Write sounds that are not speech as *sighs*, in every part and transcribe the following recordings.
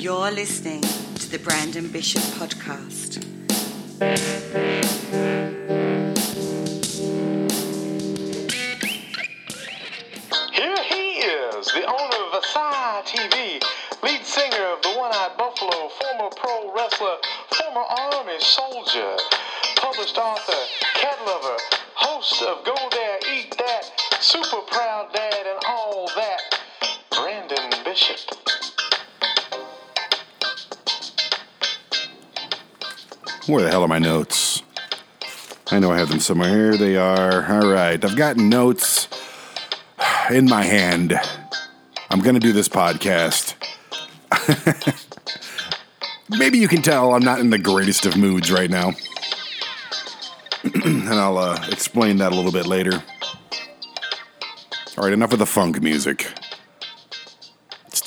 You're listening to the Brandon Bishop Podcast. Here he is, the owner of Versailles TV, lead singer of the One Eyed Buffalo, former pro wrestler, former Army soldier, published author, cat lover, host of Go There, Eat That, super proud dad, and all that, Brandon Bishop. Where the hell are my notes? I know I have them somewhere. Here they are. All right. I've got notes in my hand. I'm going to do this podcast. *laughs* Maybe you can tell I'm not in the greatest of moods right now. *clears throat* and I'll uh, explain that a little bit later. All right, enough of the funk music.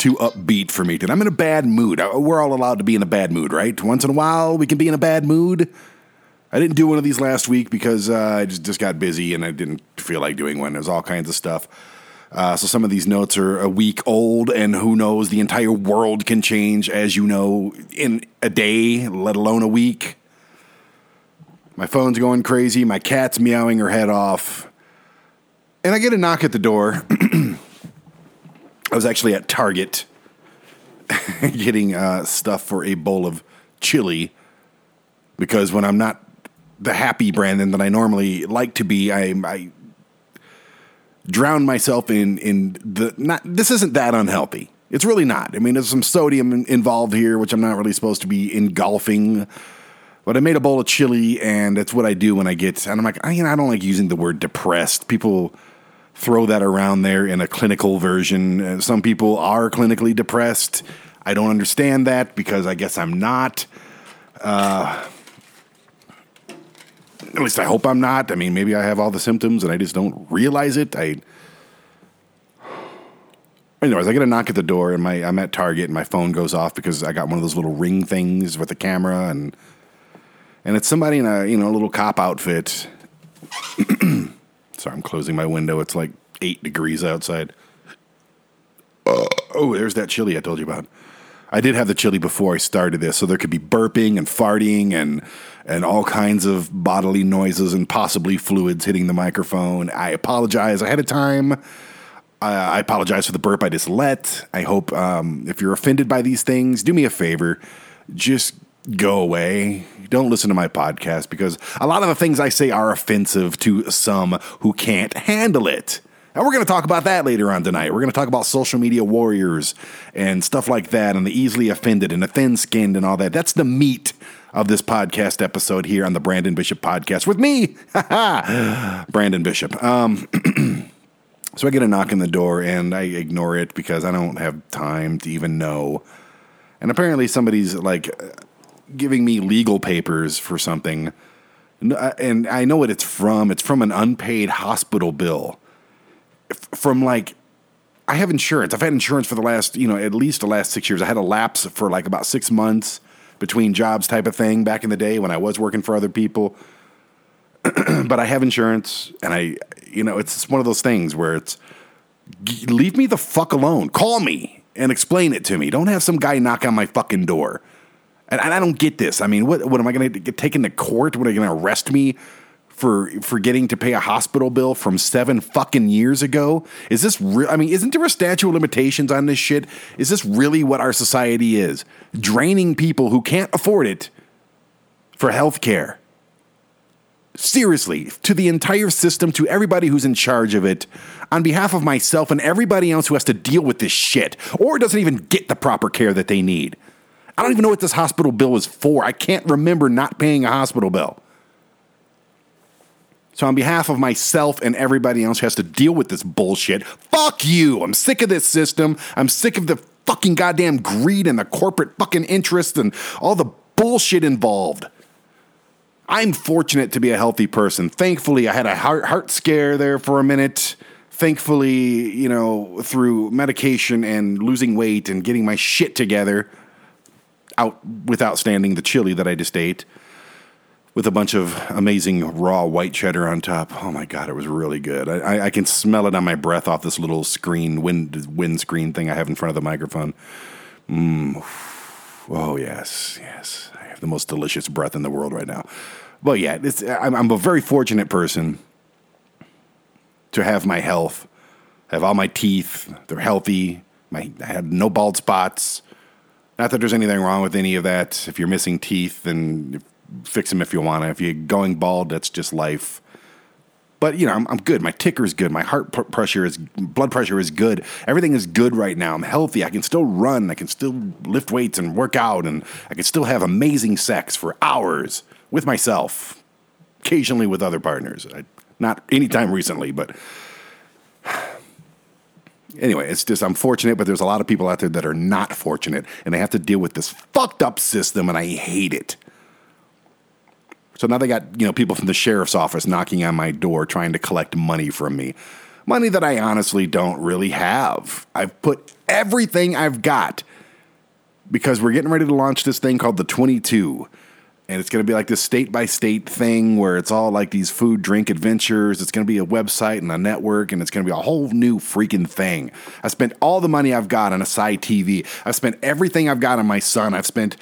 Too upbeat for me. And I'm in a bad mood. We're all allowed to be in a bad mood, right? Once in a while, we can be in a bad mood. I didn't do one of these last week because uh, I just, just got busy and I didn't feel like doing one. There's all kinds of stuff. Uh, so some of these notes are a week old, and who knows, the entire world can change, as you know, in a day, let alone a week. My phone's going crazy. My cat's meowing her head off. And I get a knock at the door. *clears throat* I was actually at Target *laughs* getting uh, stuff for a bowl of chili because when I'm not the happy Brandon that I normally like to be, I, I drown myself in in the not. This isn't that unhealthy. It's really not. I mean, there's some sodium in- involved here, which I'm not really supposed to be engulfing. But I made a bowl of chili, and that's what I do when I get. And I'm like, I, you know, I don't like using the word depressed. People throw that around there in a clinical version. Uh, some people are clinically depressed. I don't understand that because I guess I'm not. Uh, at least I hope I'm not. I mean, maybe I have all the symptoms and I just don't realize it. I. Anyways, I get a knock at the door and my I'm at Target and my phone goes off because I got one of those little ring things with a camera and and it's somebody in a you know a little cop outfit. *clears throat* Sorry, I'm closing my window. It's like eight degrees outside. Oh, there's that chili I told you about. I did have the chili before I started this, so there could be burping and farting and and all kinds of bodily noises and possibly fluids hitting the microphone. I apologize ahead of time. I, I apologize for the burp I just let. I hope um, if you're offended by these things, do me a favor, just go away. Don't listen to my podcast because a lot of the things I say are offensive to some who can't handle it. And we're going to talk about that later on tonight. We're going to talk about social media warriors and stuff like that, and the easily offended and the thin skinned and all that. That's the meat of this podcast episode here on the Brandon Bishop podcast with me, *laughs* Brandon Bishop. Um, *clears throat* so I get a knock on the door and I ignore it because I don't have time to even know. And apparently somebody's like giving me legal papers for something. Uh, and I know what it's from. It's from an unpaid hospital bill. From like, I have insurance. I've had insurance for the last, you know, at least the last six years. I had a lapse for like about six months between jobs type of thing back in the day when I was working for other people. *clears throat* but I have insurance and I, you know, it's one of those things where it's leave me the fuck alone. Call me and explain it to me. Don't have some guy knock on my fucking door. And, I don't get this. I mean, what, what am I going to get taken to court? What are they going to arrest me for forgetting to pay a hospital bill from seven fucking years ago? Is this real? I mean, isn't there a statute of limitations on this shit? Is this really what our society is? Draining people who can't afford it for health care. Seriously, to the entire system, to everybody who's in charge of it, on behalf of myself and everybody else who has to deal with this shit or doesn't even get the proper care that they need. I don't even know what this hospital bill is for. I can't remember not paying a hospital bill. So, on behalf of myself and everybody else who has to deal with this bullshit, fuck you. I'm sick of this system. I'm sick of the fucking goddamn greed and the corporate fucking interest and all the bullshit involved. I'm fortunate to be a healthy person. Thankfully, I had a heart, heart scare there for a minute. Thankfully, you know, through medication and losing weight and getting my shit together, out without standing the chili that I just ate, with a bunch of amazing raw white cheddar on top. Oh my god, it was really good. I, I, can smell it on my breath off this little screen wind windscreen thing I have in front of the microphone. Mmm. Oh yes, yes. I have the most delicious breath in the world right now. But yeah, I'm, I'm a very fortunate person to have my health, have all my teeth. They're healthy. My I had no bald spots. Not that there's anything wrong with any of that. If you're missing teeth, then fix them if you want to. If you're going bald, that's just life. But you know, I'm, I'm good. My ticker is good. My heart pr- pressure is, blood pressure is good. Everything is good right now. I'm healthy. I can still run. I can still lift weights and work out, and I can still have amazing sex for hours with myself, occasionally with other partners. I, not anytime recently, but anyway, it's just I'm fortunate, but there's a lot of people out there that are not fortunate, and they have to deal with this fucked up system, and I hate it. So now they got you know people from the sheriff's office knocking on my door trying to collect money from me, money that I honestly don't really have. I've put everything I've got because we're getting ready to launch this thing called the 22 and it's going to be like this state by state thing where it's all like these food drink adventures. It's going to be a website and a network and it's going to be a whole new freaking thing. I spent all the money i've got on ASY TV i've spent everything i've got on my son. I've spent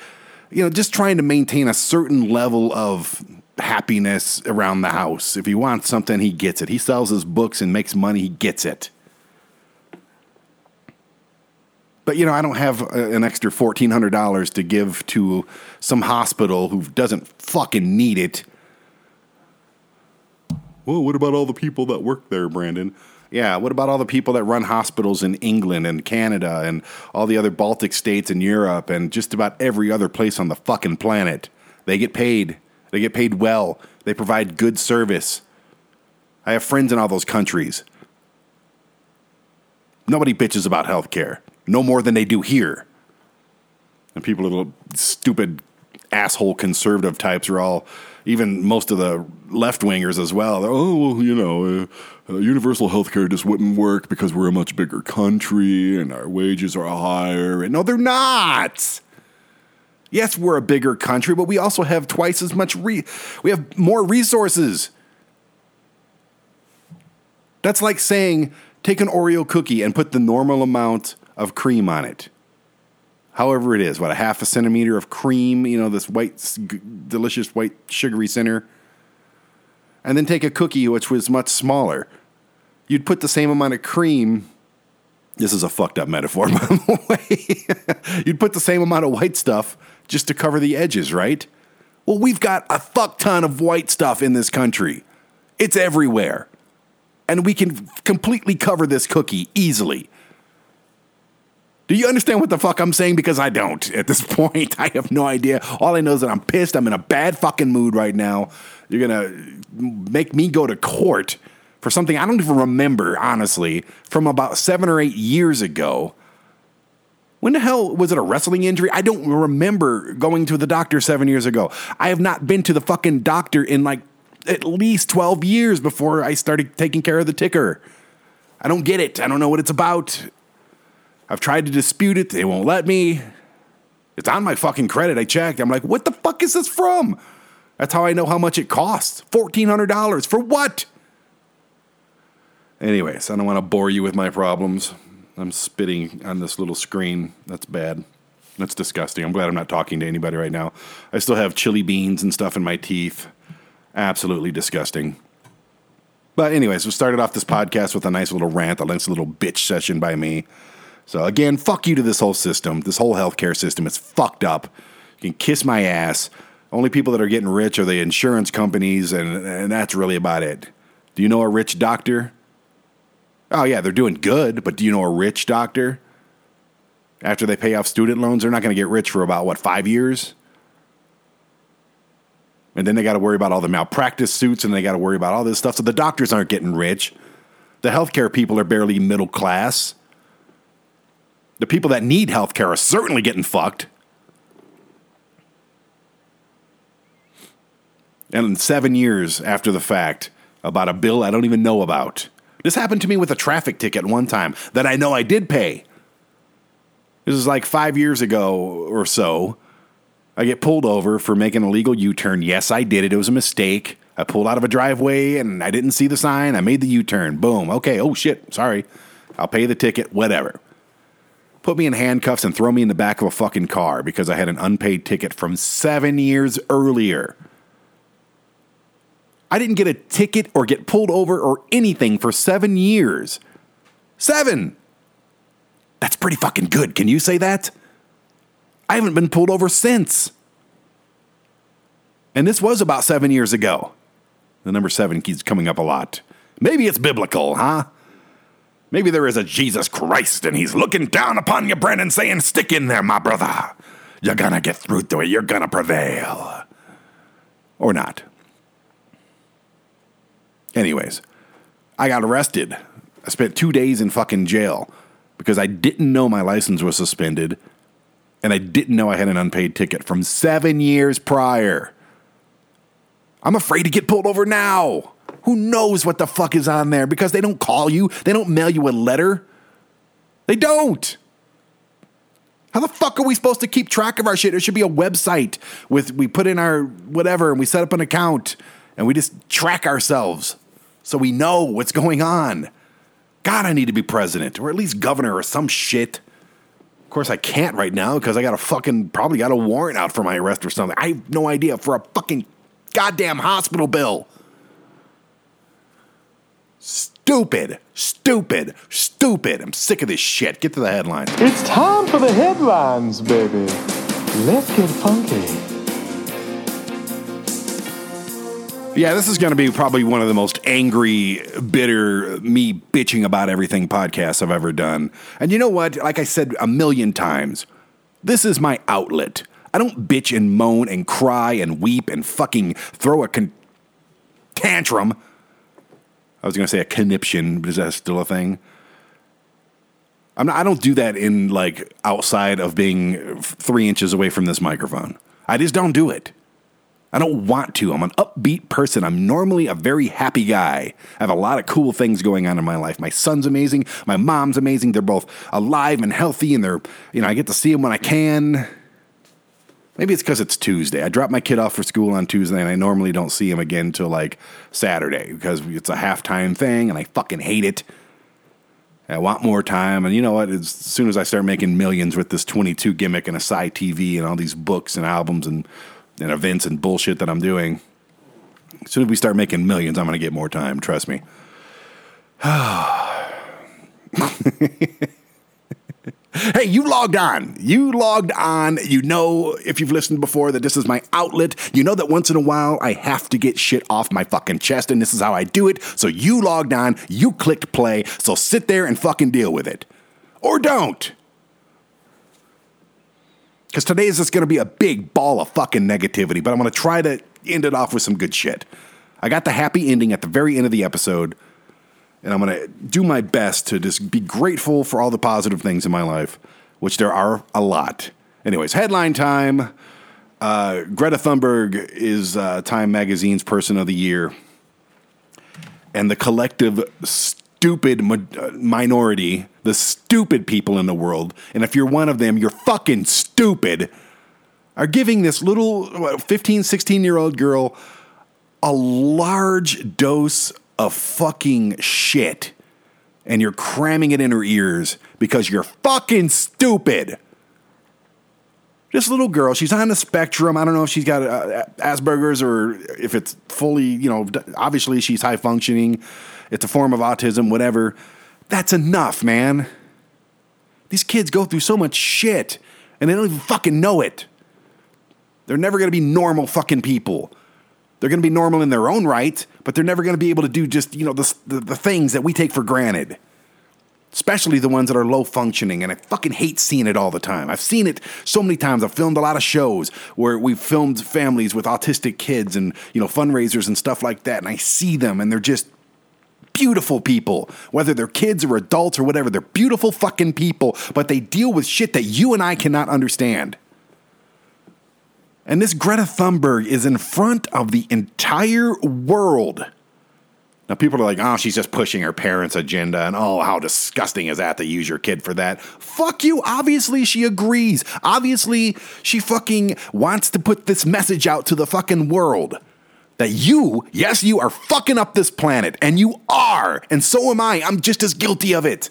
you know just trying to maintain a certain level of happiness around the house. If he wants something he gets it. He sells his books and makes money he gets it but you know, I don't have uh, an extra fourteen hundred dollars to give to some hospital who doesn't fucking need it. Well, what about all the people that work there, Brandon? Yeah, what about all the people that run hospitals in England and Canada and all the other Baltic states and Europe and just about every other place on the fucking planet? They get paid. They get paid well. They provide good service. I have friends in all those countries. Nobody bitches about healthcare no more than they do here. And people, little stupid asshole conservative types, are all, even most of the left wingers as well. oh, well, you know, uh, uh, universal health care just wouldn't work because we're a much bigger country and our wages are higher. And no, they're not. Yes, we're a bigger country, but we also have twice as much, re- we have more resources. That's like saying take an Oreo cookie and put the normal amount of cream on it. However, it is, what, a half a centimeter of cream, you know, this white, delicious white sugary center. And then take a cookie, which was much smaller. You'd put the same amount of cream. This is a fucked up metaphor, *laughs* by the way. You'd put the same amount of white stuff just to cover the edges, right? Well, we've got a fuck ton of white stuff in this country. It's everywhere. And we can completely cover this cookie easily. Do you understand what the fuck I'm saying? Because I don't at this *laughs* point. I have no idea. All I know is that I'm pissed. I'm in a bad fucking mood right now. You're going to make me go to court for something I don't even remember, honestly, from about seven or eight years ago. When the hell was it a wrestling injury? I don't remember going to the doctor seven years ago. I have not been to the fucking doctor in like at least 12 years before I started taking care of the ticker. I don't get it. I don't know what it's about. I've tried to dispute it. They won't let me. It's on my fucking credit. I checked. I'm like, what the fuck is this from? That's how I know how much it costs. $1,400. For what? Anyways, I don't want to bore you with my problems. I'm spitting on this little screen. That's bad. That's disgusting. I'm glad I'm not talking to anybody right now. I still have chili beans and stuff in my teeth. Absolutely disgusting. But, anyways, we started off this podcast with a nice little rant, a nice little bitch session by me. So again, fuck you to this whole system. This whole healthcare system is fucked up. You can kiss my ass. Only people that are getting rich are the insurance companies, and, and that's really about it. Do you know a rich doctor? Oh, yeah, they're doing good, but do you know a rich doctor? After they pay off student loans, they're not going to get rich for about, what, five years? And then they got to worry about all the malpractice suits and they got to worry about all this stuff. So the doctors aren't getting rich. The healthcare people are barely middle class. The people that need health care are certainly getting fucked. And seven years after the fact, about a bill I don't even know about. This happened to me with a traffic ticket one time that I know I did pay. This is like five years ago or so. I get pulled over for making a legal U turn. Yes, I did it. It was a mistake. I pulled out of a driveway and I didn't see the sign. I made the U turn. Boom. Okay. Oh, shit. Sorry. I'll pay the ticket. Whatever. Put me in handcuffs and throw me in the back of a fucking car because I had an unpaid ticket from seven years earlier. I didn't get a ticket or get pulled over or anything for seven years. Seven! That's pretty fucking good. Can you say that? I haven't been pulled over since. And this was about seven years ago. The number seven keeps coming up a lot. Maybe it's biblical, huh? Maybe there is a Jesus Christ and he's looking down upon you, Brendan, saying, Stick in there, my brother. You're gonna get through to it. You're gonna prevail. Or not. Anyways, I got arrested. I spent two days in fucking jail because I didn't know my license was suspended and I didn't know I had an unpaid ticket from seven years prior. I'm afraid to get pulled over now. Who knows what the fuck is on there because they don't call you, they don't mail you a letter. They don't. How the fuck are we supposed to keep track of our shit? There should be a website with we put in our whatever and we set up an account and we just track ourselves so we know what's going on. God, I need to be president or at least governor or some shit. Of course, I can't right now because I got a fucking probably got a warrant out for my arrest or something. I have no idea for a fucking goddamn hospital bill. Stupid, stupid, stupid. I'm sick of this shit. Get to the headlines. It's time for the headlines, baby. Let's get funky. Yeah, this is going to be probably one of the most angry, bitter, me bitching about everything podcasts I've ever done. And you know what? Like I said a million times, this is my outlet. I don't bitch and moan and cry and weep and fucking throw a con- tantrum. I was going to say a conniption, but is that still a thing? I'm not, I don't do that in like outside of being three inches away from this microphone. I just don't do it. I don't want to. I'm an upbeat person. I'm normally a very happy guy. I have a lot of cool things going on in my life. My son's amazing. My mom's amazing. They're both alive and healthy, and they're, you know, I get to see them when I can. Maybe it's because it's Tuesday. I drop my kid off for school on Tuesday, and I normally don't see him again until like Saturday because it's a halftime thing, and I fucking hate it. I want more time, and you know what? As soon as I start making millions with this 22 gimmick and ASY TV and all these books and albums and, and events and bullshit that I'm doing, as soon as we start making millions, I'm going to get more time. Trust me. *sighs* *laughs* Hey, you logged on. You logged on. You know, if you've listened before, that this is my outlet. You know that once in a while I have to get shit off my fucking chest, and this is how I do it. So you logged on, you clicked play, so sit there and fucking deal with it. Or don't. Because today is just going to be a big ball of fucking negativity, but I'm going to try to end it off with some good shit. I got the happy ending at the very end of the episode and I'm going to do my best to just be grateful for all the positive things in my life, which there are a lot. Anyways, headline time. Uh, Greta Thunberg is uh, Time Magazine's Person of the Year, and the collective stupid mi- uh, minority, the stupid people in the world, and if you're one of them, you're fucking stupid, are giving this little 15, 16 year old girl a large dose of fucking shit and you're cramming it in her ears because you're fucking stupid. This little girl, she's on the spectrum. I don't know if she's got uh, Asperger's or if it's fully, you know, obviously she's high functioning. It's a form of autism, whatever. That's enough, man. These kids go through so much shit and they don't even fucking know it. They're never to be normal fucking people. They're going to be normal in their own right, but they're never going to be able to do just, you know, the, the, the things that we take for granted. Especially the ones that are low functioning, and I fucking hate seeing it all the time. I've seen it so many times. I've filmed a lot of shows where we've filmed families with autistic kids and, you know, fundraisers and stuff like that, and I see them and they're just beautiful people, whether they're kids or adults or whatever. They're beautiful fucking people, but they deal with shit that you and I cannot understand. And this Greta Thunberg is in front of the entire world. Now, people are like, oh, she's just pushing her parents' agenda, and oh, how disgusting is that to use your kid for that? Fuck you. Obviously, she agrees. Obviously, she fucking wants to put this message out to the fucking world that you, yes, you are fucking up this planet, and you are, and so am I. I'm just as guilty of it.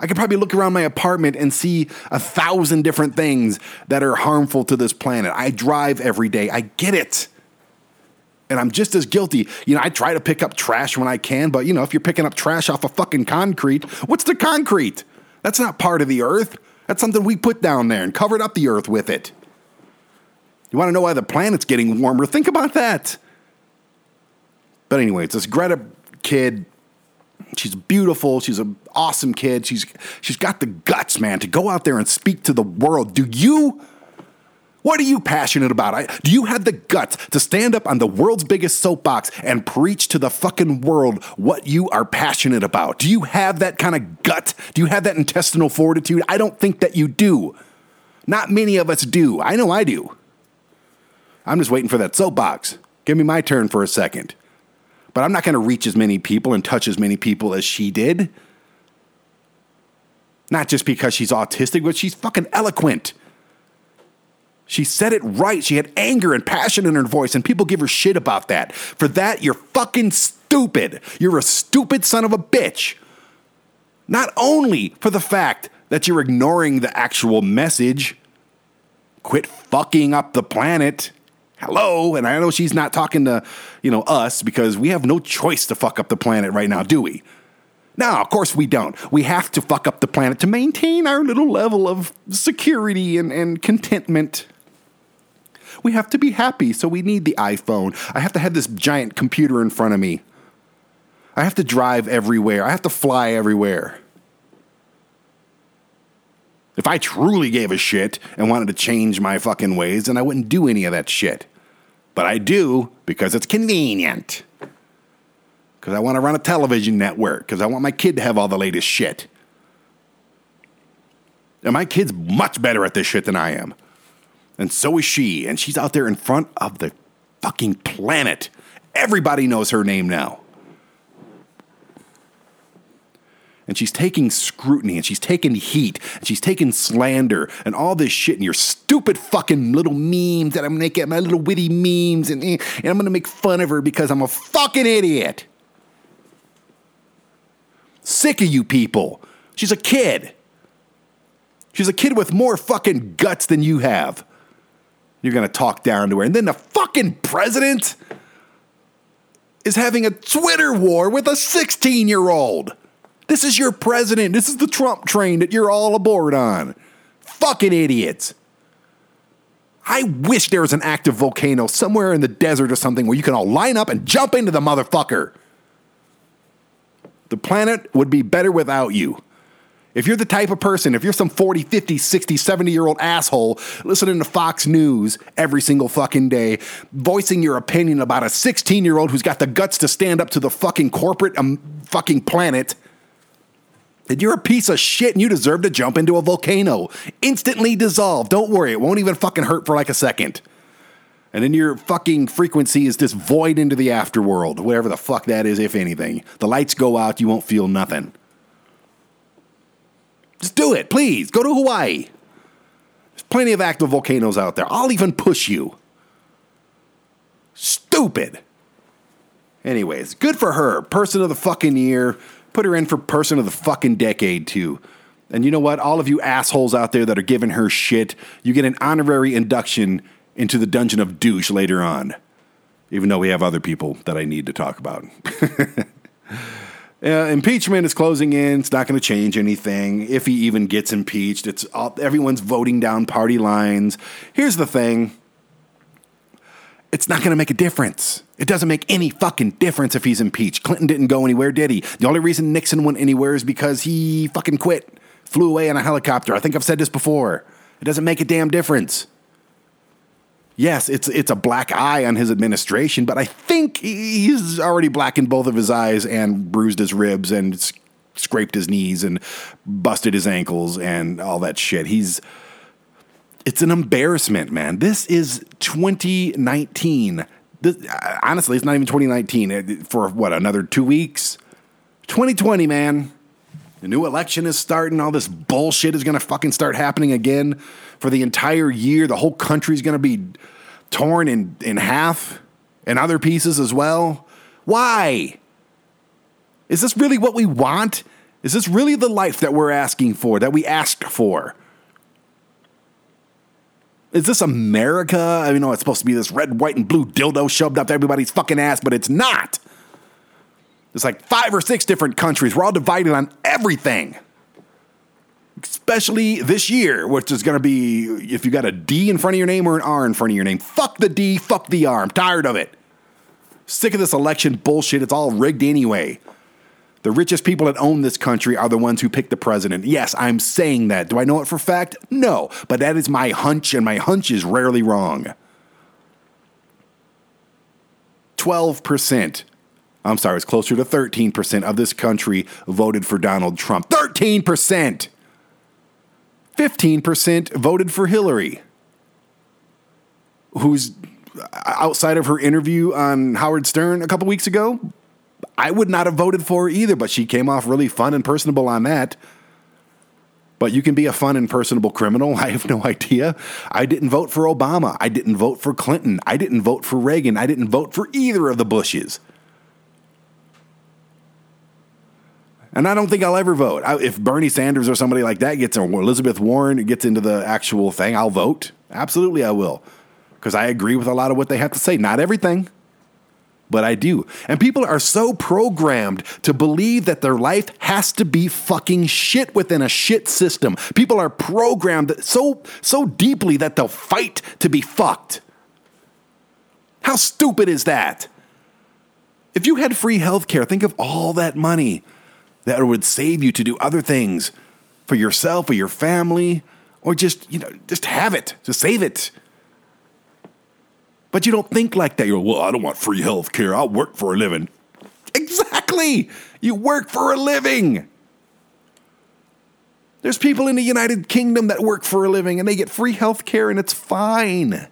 I could probably look around my apartment and see a thousand different things that are harmful to this planet. I drive every day. I get it. And I'm just as guilty. You know, I try to pick up trash when I can, but you know, if you're picking up trash off of fucking concrete, what's the concrete? That's not part of the earth. That's something we put down there and covered up the earth with it. You want to know why the planet's getting warmer? Think about that. But anyway, it's this Greta kid She's beautiful. She's an awesome kid. She's she's got the guts, man, to go out there and speak to the world. Do you? What are you passionate about? I, do you have the guts to stand up on the world's biggest soapbox and preach to the fucking world what you are passionate about? Do you have that kind of gut? Do you have that intestinal fortitude? I don't think that you do. Not many of us do. I know I do. I'm just waiting for that soapbox. Give me my turn for a second but I'm not going to reach as many people and touch as many people as she did. Not just because she's autistic, but she's fucking eloquent. She said it right. She had anger and passion in her voice, and people give her shit about that. For that, you're fucking stupid. You're a stupid son of a bitch. Not only for the fact that you're ignoring the actual message, quit fucking up the planet hello. And I know she's not talking to, you know, us because we have no choice to fuck up the planet right now, do we? No, of course we don't. We have to fuck up the planet to maintain our little level of security and, and contentment. We have to be happy, so we need the iPhone. I have to have this giant computer in front of me. I have to drive everywhere. I have to fly everywhere. If I truly gave a shit and wanted to change my fucking ways, then I wouldn't do any of that shit. But I do because it's convenient. Because I want to run a television network. Because I want my kid to have all the latest shit. And my kid's much better at this shit than I am. And so is she. And she's out there in front of the fucking planet. Everybody knows her name now. And she's taking scrutiny and she's taking heat and she's taking slander and all this shit and your stupid fucking little memes that I'm making my little witty memes and, eh, and I'm gonna make fun of her because I'm a fucking idiot. Sick of you people. She's a kid. She's a kid with more fucking guts than you have. You're gonna talk down to her. And then the fucking president is having a Twitter war with a 16 year old. This is your president. This is the Trump train that you're all aboard on. Fucking idiots. I wish there was an active volcano somewhere in the desert or something where you can all line up and jump into the motherfucker. The planet would be better without you. If you're the type of person, if you're some 40, 50, 60, 70 year old asshole listening to Fox News every single fucking day, voicing your opinion about a 16 year old who's got the guts to stand up to the fucking corporate um, fucking planet that you're a piece of shit and you deserve to jump into a volcano. Instantly dissolve. Don't worry, it won't even fucking hurt for like a second. And then your fucking frequency is just void into the afterworld, whatever the fuck that is, if anything. The lights go out, you won't feel nothing. Just do it, please. Go to Hawaii. There's plenty of active volcanoes out there. I'll even push you. Stupid. Anyways, good for her. Person of the fucking year. Put her in for person of the fucking decade, too. And you know what? All of you assholes out there that are giving her shit, you get an honorary induction into the dungeon of douche later on. Even though we have other people that I need to talk about. *laughs* uh, impeachment is closing in. It's not going to change anything. If he even gets impeached, it's all, everyone's voting down party lines. Here's the thing it's not going to make a difference. It doesn't make any fucking difference if he's impeached. Clinton didn't go anywhere, did he? The only reason Nixon went anywhere is because he fucking quit, flew away on a helicopter. I think I've said this before. It doesn't make a damn difference. Yes, it's it's a black eye on his administration, but I think he's already blackened both of his eyes and bruised his ribs and scraped his knees and busted his ankles and all that shit. He's it's an embarrassment, man. This is 2019. This, honestly, it's not even 2019 for what another two weeks. 2020, man. The new election is starting. All this bullshit is going to fucking start happening again for the entire year. The whole country's going to be torn in, in half and other pieces as well. Why? Is this really what we want? Is this really the life that we're asking for, that we asked for? Is this America? I mean, no, it's supposed to be this red, white, and blue dildo shoved up everybody's fucking ass, but it's not. It's like five or six different countries. We're all divided on everything. Especially this year, which is going to be if you got a D in front of your name or an R in front of your name. Fuck the D, fuck the R. I'm tired of it. Sick of this election bullshit. It's all rigged anyway. The richest people that own this country are the ones who pick the president. Yes, I'm saying that. Do I know it for fact? No, but that is my hunch, and my hunch is rarely wrong. 12%. I'm sorry, it's closer to 13% of this country voted for Donald Trump. 13%! 15% voted for Hillary, who's outside of her interview on Howard Stern a couple weeks ago, I would not have voted for her either, but she came off really fun and personable on that. But you can be a fun and personable criminal. *laughs* I have no idea. I didn't vote for Obama. I didn't vote for Clinton. I didn't vote for Reagan. I didn't vote for either of the Bushes. And I don't think I'll ever vote. I, if Bernie Sanders or somebody like that gets, or Elizabeth Warren gets into the actual thing, I'll vote. Absolutely, I will. Because I agree with a lot of what they have to say. Not everything, but I do. And people are so programmed to believe that their life has to be fucking shit within a shit system. People are programmed so so deeply that they'll fight to be fucked. How stupid is that? If you had free health care, think of all that money that would save you to do other things for yourself or your family or just, you know, just have it, just save it. But you don't think like that. You're, well, I don't want free health care. I'll work for a living. Exactly. You work for a living. There's people in the United Kingdom that work for a living and they get free health care and it's fine.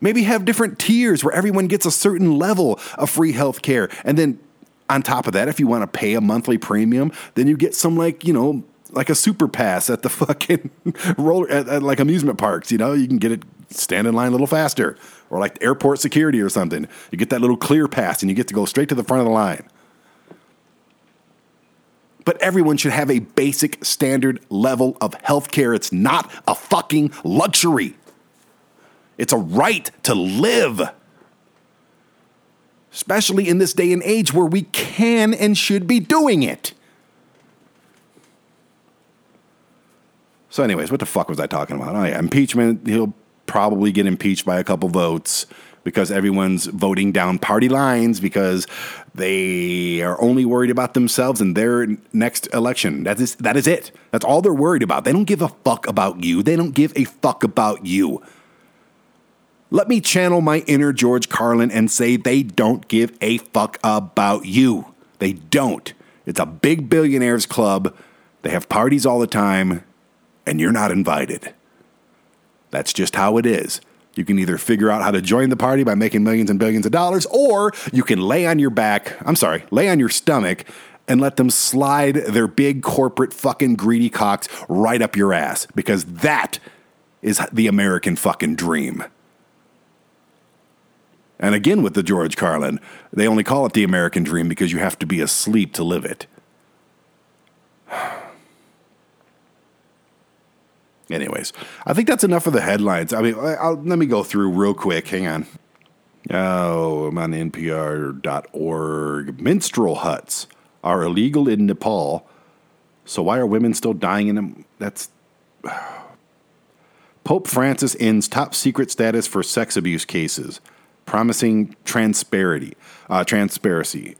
Maybe have different tiers where everyone gets a certain level of free health care. And then on top of that, if you want to pay a monthly premium, then you get some like, you know, like a super pass at the *laughs* fucking roller at, at like amusement parks, you know, you can get it stand in line a little faster or like airport security or something. You get that little clear pass and you get to go straight to the front of the line. But everyone should have a basic standard level of health care. It's not a fucking luxury. It's a right to live. Especially in this day and age where we can and should be doing it. So, anyways, what the fuck was I talking about? Oh, yeah, impeachment. He'll probably get impeached by a couple votes because everyone's voting down party lines because they are only worried about themselves and their next election. That is that is it. That's all they're worried about. They don't give a fuck about you. They don't give a fuck about you. Let me channel my inner George Carlin and say they don't give a fuck about you. They don't. It's a big billionaires club. They have parties all the time and you're not invited. That's just how it is. You can either figure out how to join the party by making millions and billions of dollars, or you can lay on your back, I'm sorry, lay on your stomach and let them slide their big corporate fucking greedy cocks right up your ass because that is the American fucking dream. And again, with the George Carlin, they only call it the American dream because you have to be asleep to live it. Anyways, I think that's enough of the headlines. I mean, I'll, let me go through real quick. Hang on. Oh, I'm on NPR.org. Menstrual huts are illegal in Nepal. So why are women still dying in them? That's. *sighs* Pope Francis ends top secret status for sex abuse cases, promising transparency. Uh, transparency.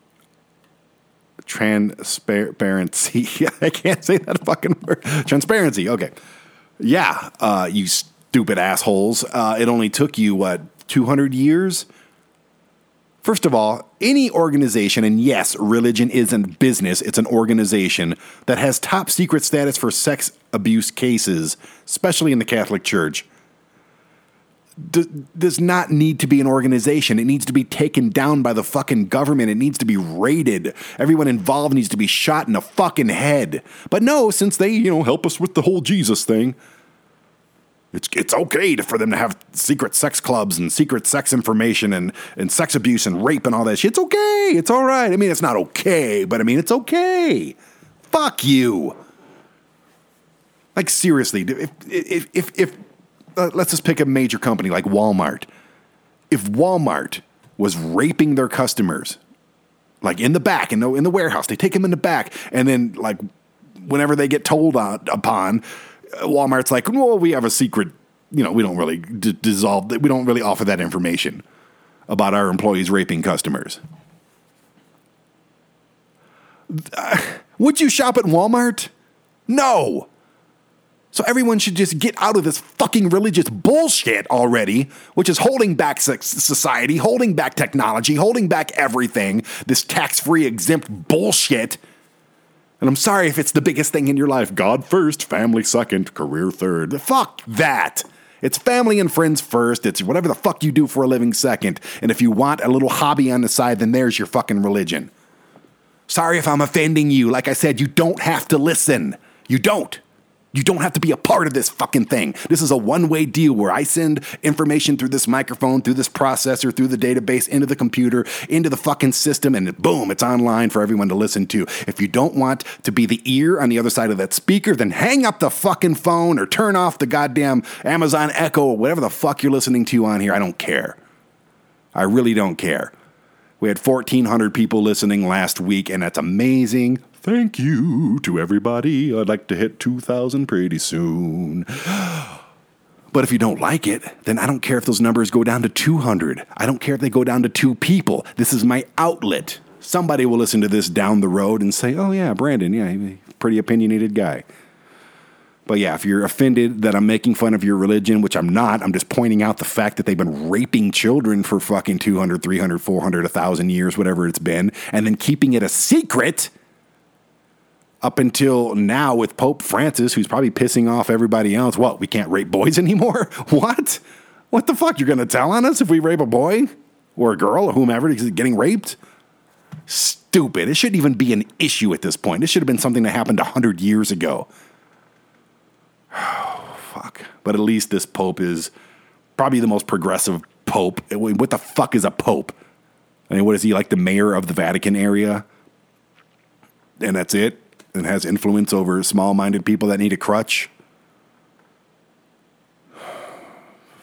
Transparency. *laughs* I can't say that fucking word. Transparency. Okay. Yeah, uh, you stupid assholes. Uh, it only took you, what, 200 years? First of all, any organization, and yes, religion isn't business, it's an organization that has top secret status for sex abuse cases, especially in the Catholic Church, does not need to be an organization. It needs to be taken down by the fucking government. It needs to be raided. Everyone involved needs to be shot in the fucking head. But no, since they, you know, help us with the whole Jesus thing, It's, it's okay to, for them to have secret sex clubs and secret sex information and, and sex abuse and rape and all that shit. It's okay. It's all right. I mean, it's not okay, but I mean, it's okay. Fuck you. Like, seriously, if, if, if, if let's just pick a major company like Walmart. If Walmart was raping their customers, like in the back, in the, in the warehouse, they take them in the back, and then, like, whenever they get told on, upon, Walmart's like, well, we have a secret. You know, we don't really d- dissolve. We don't really offer that information about our employees raping customers. Uh, would you shop at Walmart? No. So everyone should just get out of this fucking religious bullshit already, which is holding back society, holding back technology, holding back everything. This tax free exempt bullshit and I'm sorry if it's the biggest thing in your life. God first, family second, career third. Fuck that. It's family and friends first. It's whatever the fuck you do for a living second. And if you want a little hobby on the side, then there's your fucking religion. Sorry if I'm offending you. Like I said, you don't have to listen. You don't. You don't have to be a part of this fucking thing. This is a one way deal where I send information through this microphone, through this processor, through the database, into the computer, into the fucking system, and boom, it's online for everyone to listen to. If you don't want to be the ear on the other side of that speaker, then hang up the fucking phone or turn off the goddamn Amazon Echo or whatever the fuck you're listening to on here. I don't care. I really don't care. We had 1,400 people listening last week, and that's amazing. Thank you to everybody. I'd like to hit 2,000 pretty soon. *gasps* But if you don't like it, then I don't care if those numbers go down to 200. I don't care if they go down to two people. This is my outlet. Somebody will listen to this down the road and say, oh, yeah, Brandon, yeah, pretty opinionated guy. But yeah, if you're offended that I'm making fun of your religion, which I'm not, I'm just pointing out the fact that they've been raping children for fucking 200, 300, 400, 1,000 years, whatever it's been, and then keeping it a secret up until now with Pope Francis, who's probably pissing off everybody else. What, we can't rape boys *laughs* anymore? what? What the fuck? You're going to tell on us if we rape a boy or a girl or whomever is getting raped? Stupid. It shouldn't even be an issue at this point. This should have been something that happened 100 years ago. *sighs* Oh, fuck. But at least this Pope is probably the most progressive Pope. What the fuck is a Pope? I mean, what is he like the mayor of the Vatican area? And that's it? And has influence over small minded people that need a crutch.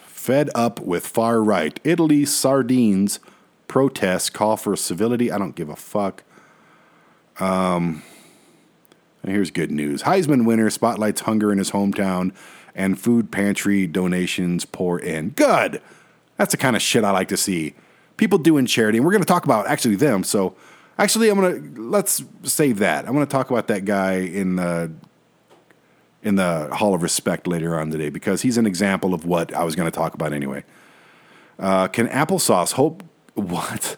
Fed up with far right. Italy sardines protests call for civility. I don't give a fuck. Um, here's good news Heisman winner spotlights hunger in his hometown, and food pantry donations pour in. Good. That's the kind of shit I like to see. People doing charity. And we're going to talk about actually them. So, Actually, I'm gonna let's save that. I'm gonna talk about that guy in the in the Hall of Respect later on today because he's an example of what I was going to talk about anyway. Uh, can applesauce hope what?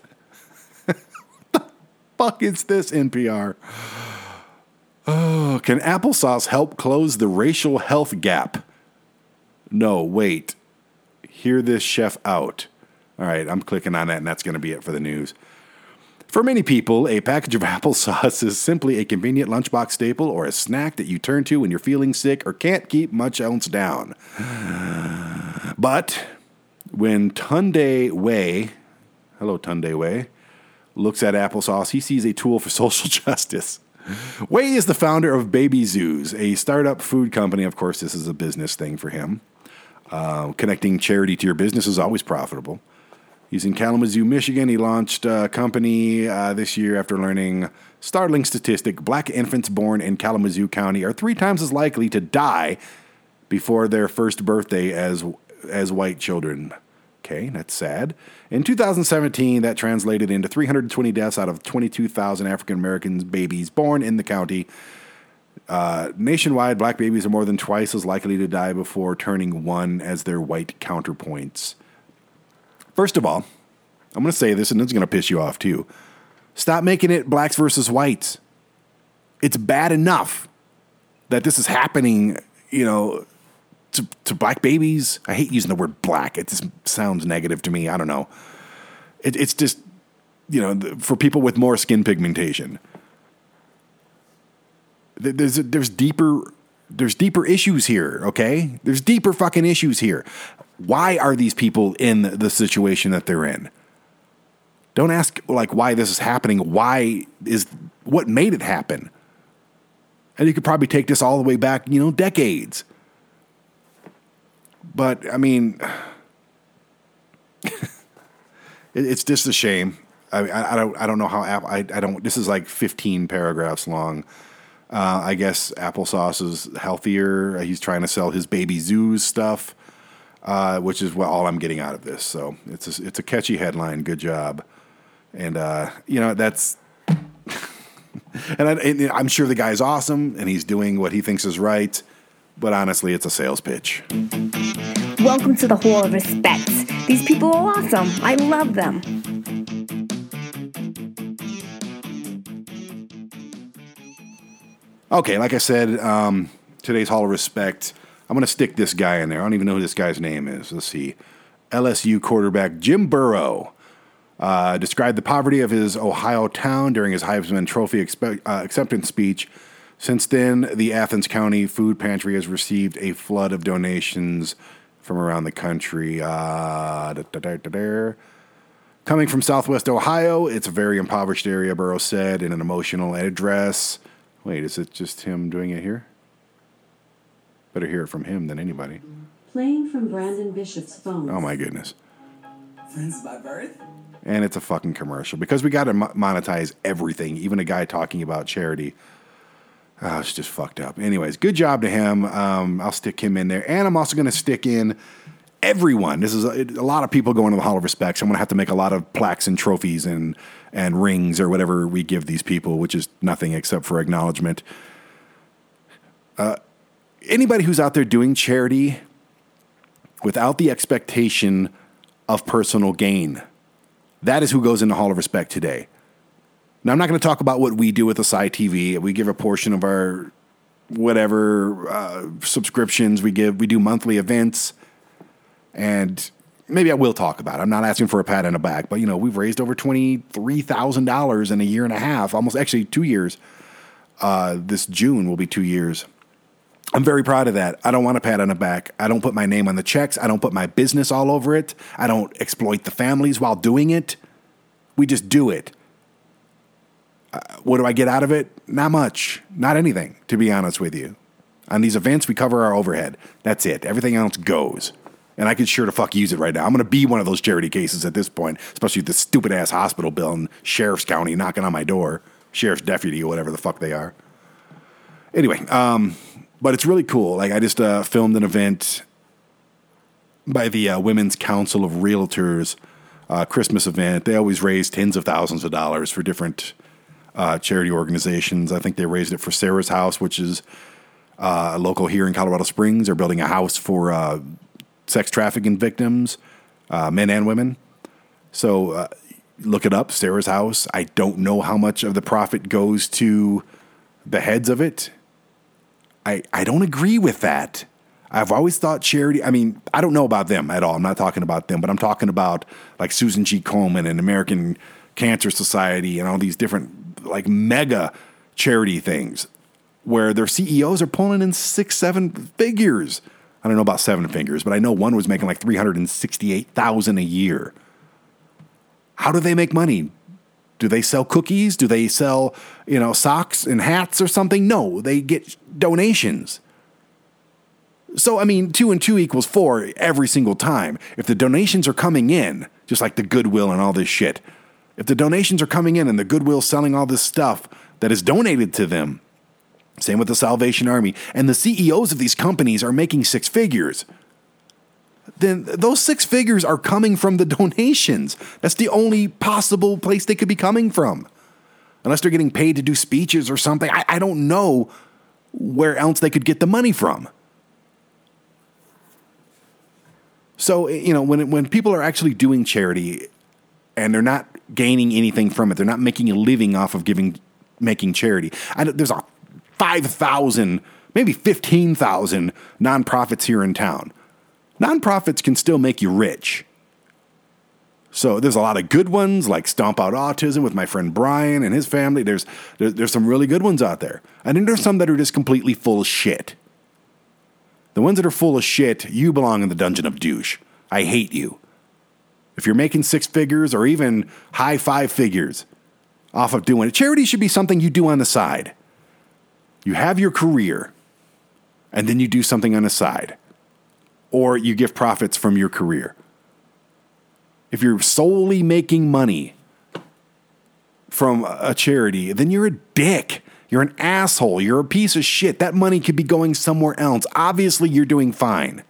*laughs* the fuck is this NPR? Oh, can applesauce help close the racial health gap? No, wait. Hear this chef out. All right, I'm clicking on that, and that's going to be it for the news. For many people, a package of *laughs* applesauce is simply a convenient lunchbox staple or a snack that you turn to when you're feeling sick or can't keep much else down. *sighs* But when Tunde Wey, hello Tunde Wey, looks at applesauce, he sees a tool for *laughs* social justice. Wey is the founder of Baby Zoos, a startup food company. Of course, this is a business thing for him. Uh, connecting charity to your business is always profitable. He's in Kalamazoo, Michigan. He launched a company uh, this year after learning startling statistic: black infants born in Kalamazoo County are three times as likely to die before their first birthday as as white children. Okay, that's sad. In 2017, that translated into 320 deaths out of 22,000 African American babies born in the county. Uh, nationwide, black babies are more than twice as likely to die before turning one as their white counterpoints. First of all, I'm going to say this, and it's going to piss you off too. Stop making it blacks versus whites. It's bad enough that this is happening, you know, to, to black babies. I hate using the word black. It just sounds negative to me. I don't know. It, it's just, you know, for people with more skin pigmentation. There's, there's deeper There's deeper issues here, okay? There's deeper fucking issues here. Why are these people in the situation that they're in? Don't ask like why this is happening. Why is what made it happen? And you could probably take this all the way back, you know, decades. But I mean, *sighs* it's just a shame. I, I, I, don't I don't know how I, I don't this is like 15 paragraphs long. Uh, I guess applesauce is healthier. He's trying to sell his baby zoos stuff, uh, which is what all I'm getting out of this. So it's a, it's a catchy headline. Good job, and uh, you know that's. *laughs* and, I, am sure the guy's awesome and he's doing what he thinks is right, but honestly, it's a sales pitch. Welcome to the Hall of Respect. These people are awesome. I love them. Okay, like I said, um, today's Hall of Respect. I'm going to stick this guy in there. I don't even know who this guy's name is. Let's see. LSU quarterback Jim Burrow uh, described the poverty of his Ohio town during his Heisman Trophy expe- uh, acceptance speech. Since then, the Athens County Food Pantry has received a flood of donations from around the country. Uh, Coming from Southwest Ohio, it's a very impoverished area, Burrow said in an emotional address. Wait, is it just him doing it here? Better hear it from him than anybody. Playing from Brandon Bishop's phone. Oh my goodness. Friends by birth? And it's a fucking commercial because we got to monetize everything, even a guy talking about charity. Oh, it's just fucked up. Anyways, good job to him. Um, I'll stick him in there. And I'm also going to stick in everyone. This is a, a, lot of people going to the Hall of Respect. So I'm going to have to make a lot of plaques and trophies and and rings or whatever we give these people, which is nothing except for acknowledgement. Uh, anybody who's out there doing charity without the expectation of personal gain, that is who goes in the Hall of Respect today. Now, I'm not going to talk about what we do with ASY TV. We give a portion of our whatever uh, subscriptions we give. We do monthly events, and maybe I will talk about it. I'm not asking for a pat on the back, but you know, we've raised over $23,000 in a year and a half, almost actually two years. Uh, this June will be two years. I'm very proud of that. I don't want a pat on the back. I don't put my name on the checks. I don't put my business all over it. I don't exploit the families while doing it. We just do it. Uh, what do I get out of it? Not much. Not anything, to be honest with you. On these events, we cover our overhead. That's it. Everything else goes and I could sure to fuck use it right now. I'm going to be one of those charity cases at this point, especially the stupid ass hospital bill in Sheriff's County knocking on my door, sheriff's deputy or whatever the fuck they are. Anyway, um, but it's really cool. Like I just uh, filmed an event by the uh, Women's Council of Realtors uh, Christmas event. They always raise tens of thousands of dollars for different uh, charity organizations. I think they raised it for Sarah's House, which is uh, a local here in Colorado Springs. They're building a house for uh, sex trafficking victims, uh, men and women. So uh, look it up, Sarah's House. I don't know how much of the profit goes to the heads of it. I, I don't agree with that. I've always thought charity, I mean, I don't know about them at all. I'm not talking about them, but I'm talking about like Susan G. Komen and American Cancer Society and all these different like mega charity things where their CEOs are pulling in six, seven figures. I don't know about seven figures, but I know one was making like 368,000 a year. How do they make money? Do they sell cookies? Do they sell, you know, socks and hats or something? No, they get donations. So, I mean, two and two equals four every single time. If the donations are coming in, just like the Goodwill and all this shit, if the donations are coming in and the Goodwill selling all this stuff that is donated to them, same with the Salvation Army. And the CEOs of these companies are making six figures. Then those six figures are coming from the *laughs* donations. That's the only possible place they could be coming from. Unless they're getting paid to do speeches or something. I, I don't know where else they could get the money from. So, you know, when, when people are actually doing charity and they're not gaining anything from it, they're not making a living off of giving, making charity. I, there's a 5,000, maybe 15,000 nonprofits here in town. Nonprofits can still make you rich. So there's a lot of good ones like Stomp Out Autism with my friend Brian and his family. There's, there's, there's some really good ones out there. And then there's some that are just completely full of shit. The ones that are full of shit, you belong in the dungeon of douche. I hate you. If you're making six figures or even high five figures off of doing it, charity should be something you do on the side. You have your career, and then you do something on the side, or you give profits from your career. If you're solely making money from a charity, then you're a dick. You're an asshole. You're a piece of shit. That money could be going somewhere else. Obviously, you're doing fine.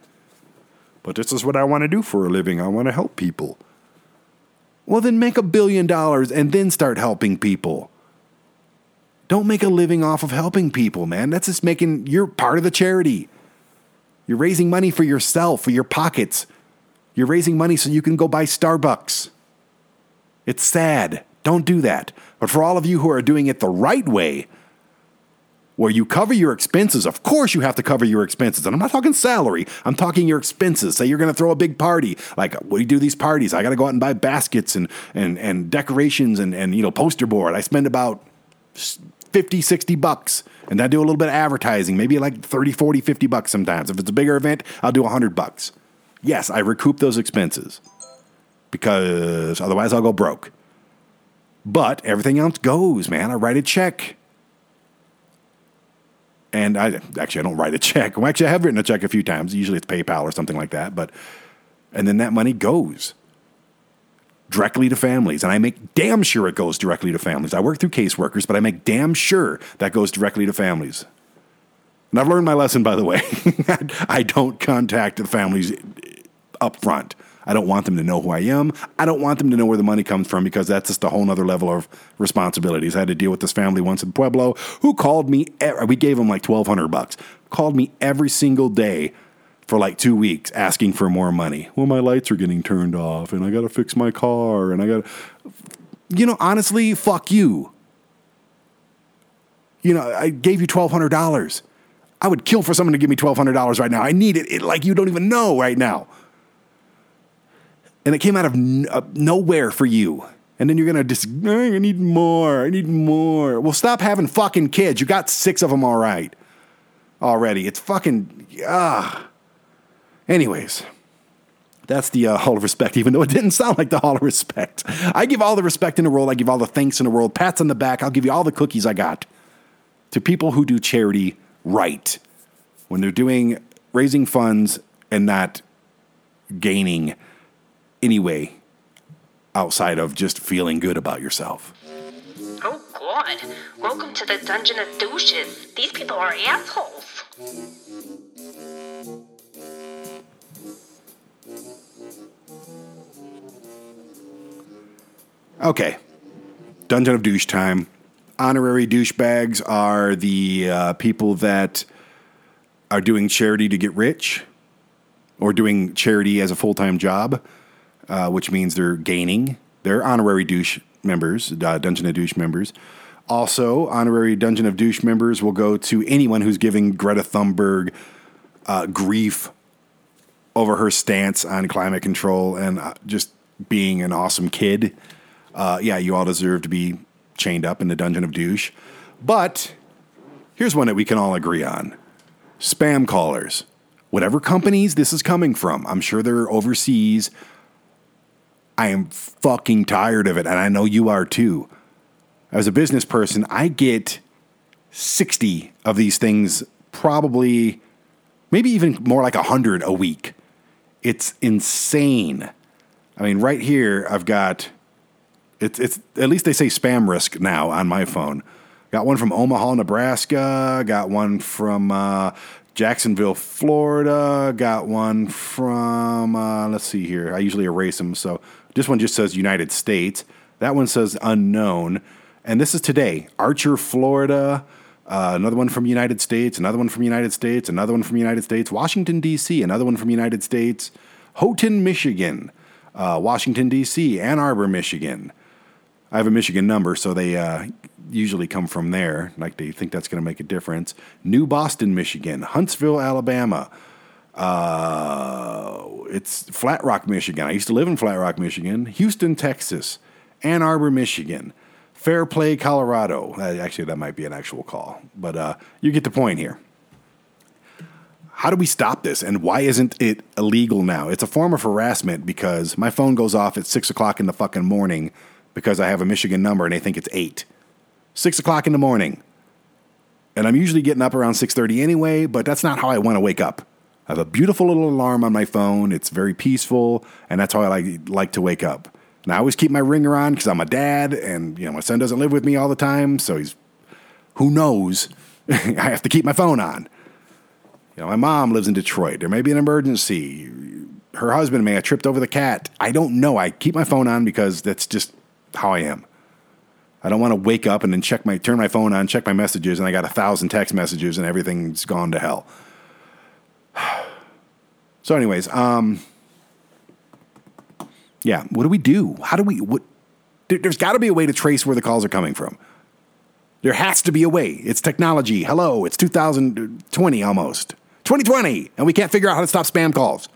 But this is what I want to do for a living. I want to help people. Well, then make a billion dollars and then start helping people. Don't make a living off of helping people, man. That's just making you're part of the charity. You're raising money for yourself, for your pockets. You're raising money so you can go buy Starbucks. It's sad. Don't do that. But for all of you who are doing it the right way, where you cover your expenses, of course you have to cover your expenses. And I'm not talking salary, I'm talking your expenses. Say you're going to throw a big party. Like, do do these parties? I got to go out and buy baskets and, and, and decorations and, and, you know, poster board. I spend about 50, 60 bucks. And I do a little bit of advertising, maybe like 30, 40, 50 bucks sometimes. If it's a bigger event, I'll do 100 bucks. Yes, I recoup those expenses because otherwise I'll go broke. But everything else goes, man. I write a check. And I actually I don't write a *laughs* check. Well, actually, I have written a check a few times. Usually it's PayPal or something like that. But and then that money goes directly to families, and I make damn sure it goes directly to families. I work through caseworkers, but I make damn sure that goes directly to families. And I've learned my lesson, by the way. *laughs* I don't contact the families up front. I don't want them to know who I am. I don't want them to know where the money comes from because that's just a whole other level of responsibilities. I had to deal with this family once in Pueblo who called me. We gave them like twelve hundred bucks. Called me every single day for like two weeks asking for more money. Well, my lights are getting turned off, and I got to fix my car, and I got. to You know, honestly, fuck you. You know, I gave you twelve hundred dollars. I would kill for someone to give me twelve hundred dollars right now. I need it, it like you don't even know right now and it came out of n- uh, nowhere for you. And then you're gonna just, "Eh, I need more, I need more. Well, stop having fucking kids. You got six of them all right already. It's fucking, ah. Anyways, that's the uh, Hall of Respect, even though it didn't sound like the Hall of Respect. I give all the respect in the world, I give all the thanks in the world, pats on the back, I'll give you all the cookies I got to people who do charity right when they're doing raising funds and not gaining anyway outside of just feeling good about yourself. Oh god. Welcome to the Dungeon of Douches. These people are assholes. Okay. Dungeon of Douche time. Honorary douchebags are the uh, people that are doing charity to get rich or doing charity as a full time job, uh, which means they're gaining. They're honorary douche members, uh, Dungeon of Douche members. Also, honorary Dungeon of Douche members will go to anyone who's giving Greta Thunberg uh, grief over her stance on climate control and uh, just being an awesome kid. Uh, yeah, you all deserve to be chained up in the dungeon of douche. But here's one that we can all agree on spam callers. Whatever companies this is coming from, I'm sure they're overseas. I am fucking tired of it, and I know you are too. As a business person, I get 60 of these things, probably, maybe even more like 100 a week. It's insane. I mean, right here, I've got it's it's at least they say spam risk now on my phone. Got one from Omaha, Nebraska. Got one from uh, Jacksonville, Florida. Got one from uh, let's see here. I usually erase them, so this one just says United States. That one says unknown, and this is today. Archer, Florida. Uh, another one from United States. Another one from United States. Another one from United States. Washington D.C. Another one from United States. Houghton, Michigan. Uh, Washington D.C. Ann Arbor, Michigan. I have a Michigan number, so they uh, usually come from there. Like they think that's going to make a difference. New Boston, Michigan. Huntsville, Alabama. Uh, it's Flat Rock, Michigan. I used to live in Flat Rock, Michigan. Houston, Texas. Ann Arbor, Michigan. Fairplay, Colorado. Uh, actually, that might be an actual call, but uh, you get the point here. how do we stop this? And why isn't it illegal now? It's a form of harassment because my phone goes off at six o'clock in the fucking morning because I have a Michigan number and they think it's eight. Six o'clock in the morning. And I'm usually getting up around 6:30 anyway, but that's not how I want to wake up. I have a beautiful little alarm on my phone. It's very peaceful, and that's how I like like to wake up. And I always keep my ringer on because I'm a dad, and you know my son doesn't live with me all the time, so he's who knows. *laughs* I have to keep my phone on. You know, my mom lives in Detroit. There may be an emergency. Her husband may have tripped over the cat. I don't know. I keep my phone on because that's just how I am. I don't want to wake up and then check my turn my phone on, check my messages, and I got a thousand text messages and everything's gone to hell. *sighs* So, anyways, um, yeah, what do we do? How do we? What? There, there's got to be a way to trace where the calls are coming from. There has to be a way. It's technology. Hello, it's 2020 almost. 2020, and we can't figure out how to stop spam calls.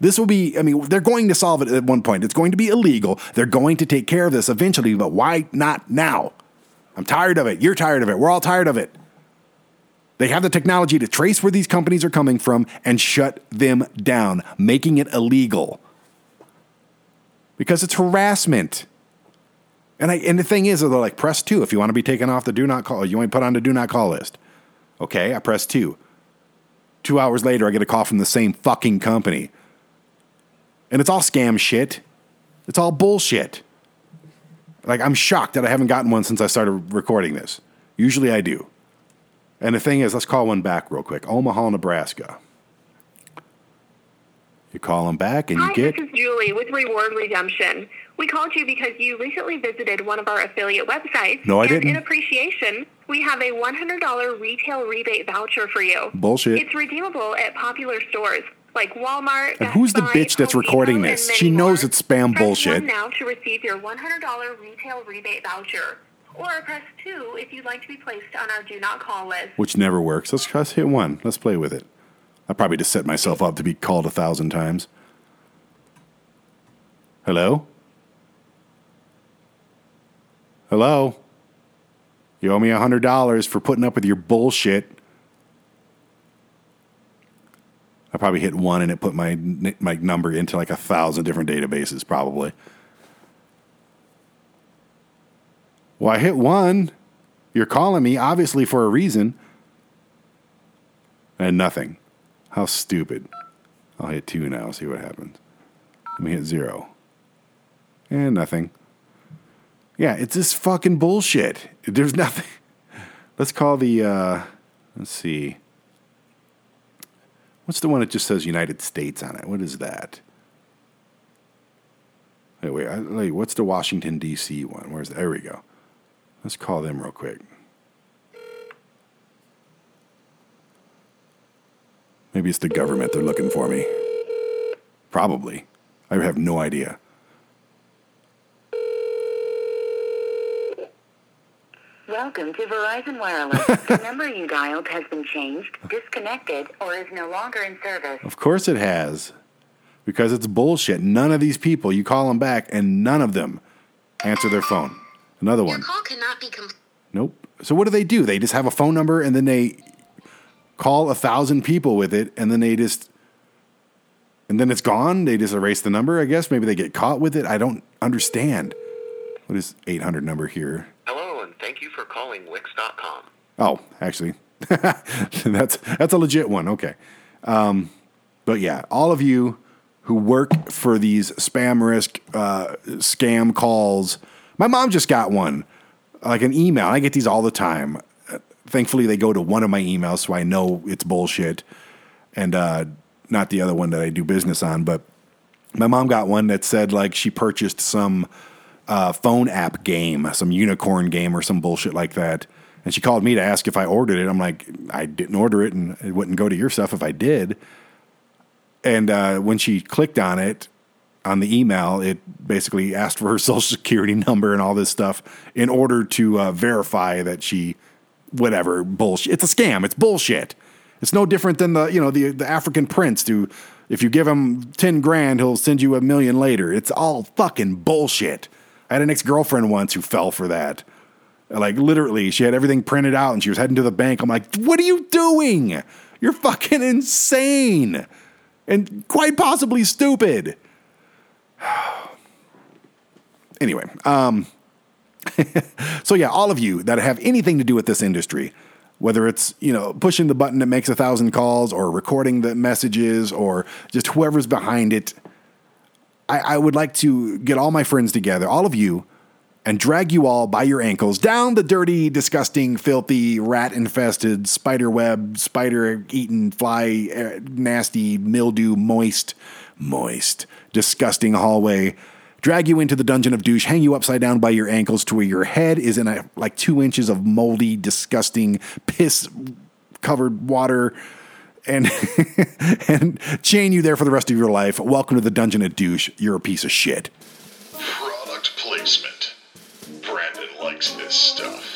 This will be, I mean, they're going to solve it at one point. It's going to be illegal. They're going to take care of this eventually, but why not now? I'm tired of it. You're tired of it. We're all tired of it. They have the technology to trace where these companies are coming from and shut them down, making it illegal. Because it's harassment. And I and the thing is, they're like, press two if you want to be taken off the do not call. You to put on the do not call list. Okay, I press two. Two hours later, I get a call from the same fucking company. And it's all scam shit. It's all bullshit. Like, I'm shocked that I haven't gotten one since I started recording this. Usually I do. And the thing is, let's call one back real quick. Omaha, Nebraska. You call them back and you Hi, get. this is Julie with Reward Redemption. We called you because you recently visited one of our affiliate websites. No, I and didn't. In appreciation, we have a $100 retail rebate voucher for you. Bullshit. It's redeemable at popular stores like Walmart. And who's the bitch that's recording this? She knows it's spam Press bullshit. Now to receive your $100 retail rebate voucher, or press two if you'd like to be placed on our do not call list. which never works. Let's, let's hit one. Let's play with it. I probably just set myself up to be called a thousand times. Hello? Hello? You owe me a hundred dollars for putting up with your bullshit. I probably hit one and it put my my number into like a thousand different databases, probably. Well, I hit one. You're calling me, obviously, for a reason. And nothing. How stupid. I'll hit two now, see what happens. Let me hit zero. And nothing. Yeah, it's this fucking bullshit. There's *laughs* nothing. Let's call the, uh, let's see. What's the one that just says United States on it? What is that? Wait, wait, I, wait what's the Washington, D.C. one? Where's There we go. Let's call them real quick. Maybe it's the government they're looking for me. Probably. I have no idea. Welcome to Verizon Wireless. *laughs* the number you dialed has been changed, disconnected, or is no longer in service. Of course it has. Because it's bullshit. None of these people, you call them back, and none of them answer their phone. Another one. call cannot be com- Nope. So what do they do? They just have a phone number and then they call a thousand people with it and then they just and then it's gone. They just erase the number, I guess. Maybe they get caught with it. I don't understand. What is 800 number here? Thank you for calling Wix.com. Oh, actually, *laughs* that's that's a legit one. Okay, um, but yeah, all of you who work for these spam risk uh, scam calls, my mom just got one, like an email. I get these all the time. Thankfully, they go to one of my emails, so I know it's bullshit, and uh, not the other one that I do business on. But my mom got one that said like she purchased some uh, phone app game, some unicorn game or some bullshit like that. And she called me to ask if I ordered it. I'm like, I didn't order it, and it wouldn't go to your stuff if I did. And uh, when she clicked on it on the email, it basically asked for her *laughs* social security number and all this stuff in order to uh, verify that she, whatever bullshit. It's a scam. It's bullshit. It's no different than the you know the the African prince who, if you give him ten grand, he'll send you a million later. It's all fucking bullshit. I had an ex girlfriend once who fell for that. Like literally, she had everything printed out and she was heading to the bank. I'm like, what are you doing? You're fucking insane and quite possibly stupid. *sighs* anyway, um, *laughs* so yeah, all of you that have anything to do with this industry, whether it's you know pushing the button that makes a thousand calls or recording the messages or just whoever's behind it, I, I would like to get all my friends together, all of you, and drag you all by your ankles down the dirty, disgusting, filthy, rat infested, spider web, spider eaten, fly, uh, nasty, mildew, moist, moist, disgusting hallway. Drag you into the dungeon of douche, hang you upside down by your ankles to where your head is in a like two inches of moldy, disgusting, piss covered water and *laughs* and chain you there for the rest of your life. Welcome to the dungeon of douche. You're a piece of shit. Product placement. Brandon likes this stuff.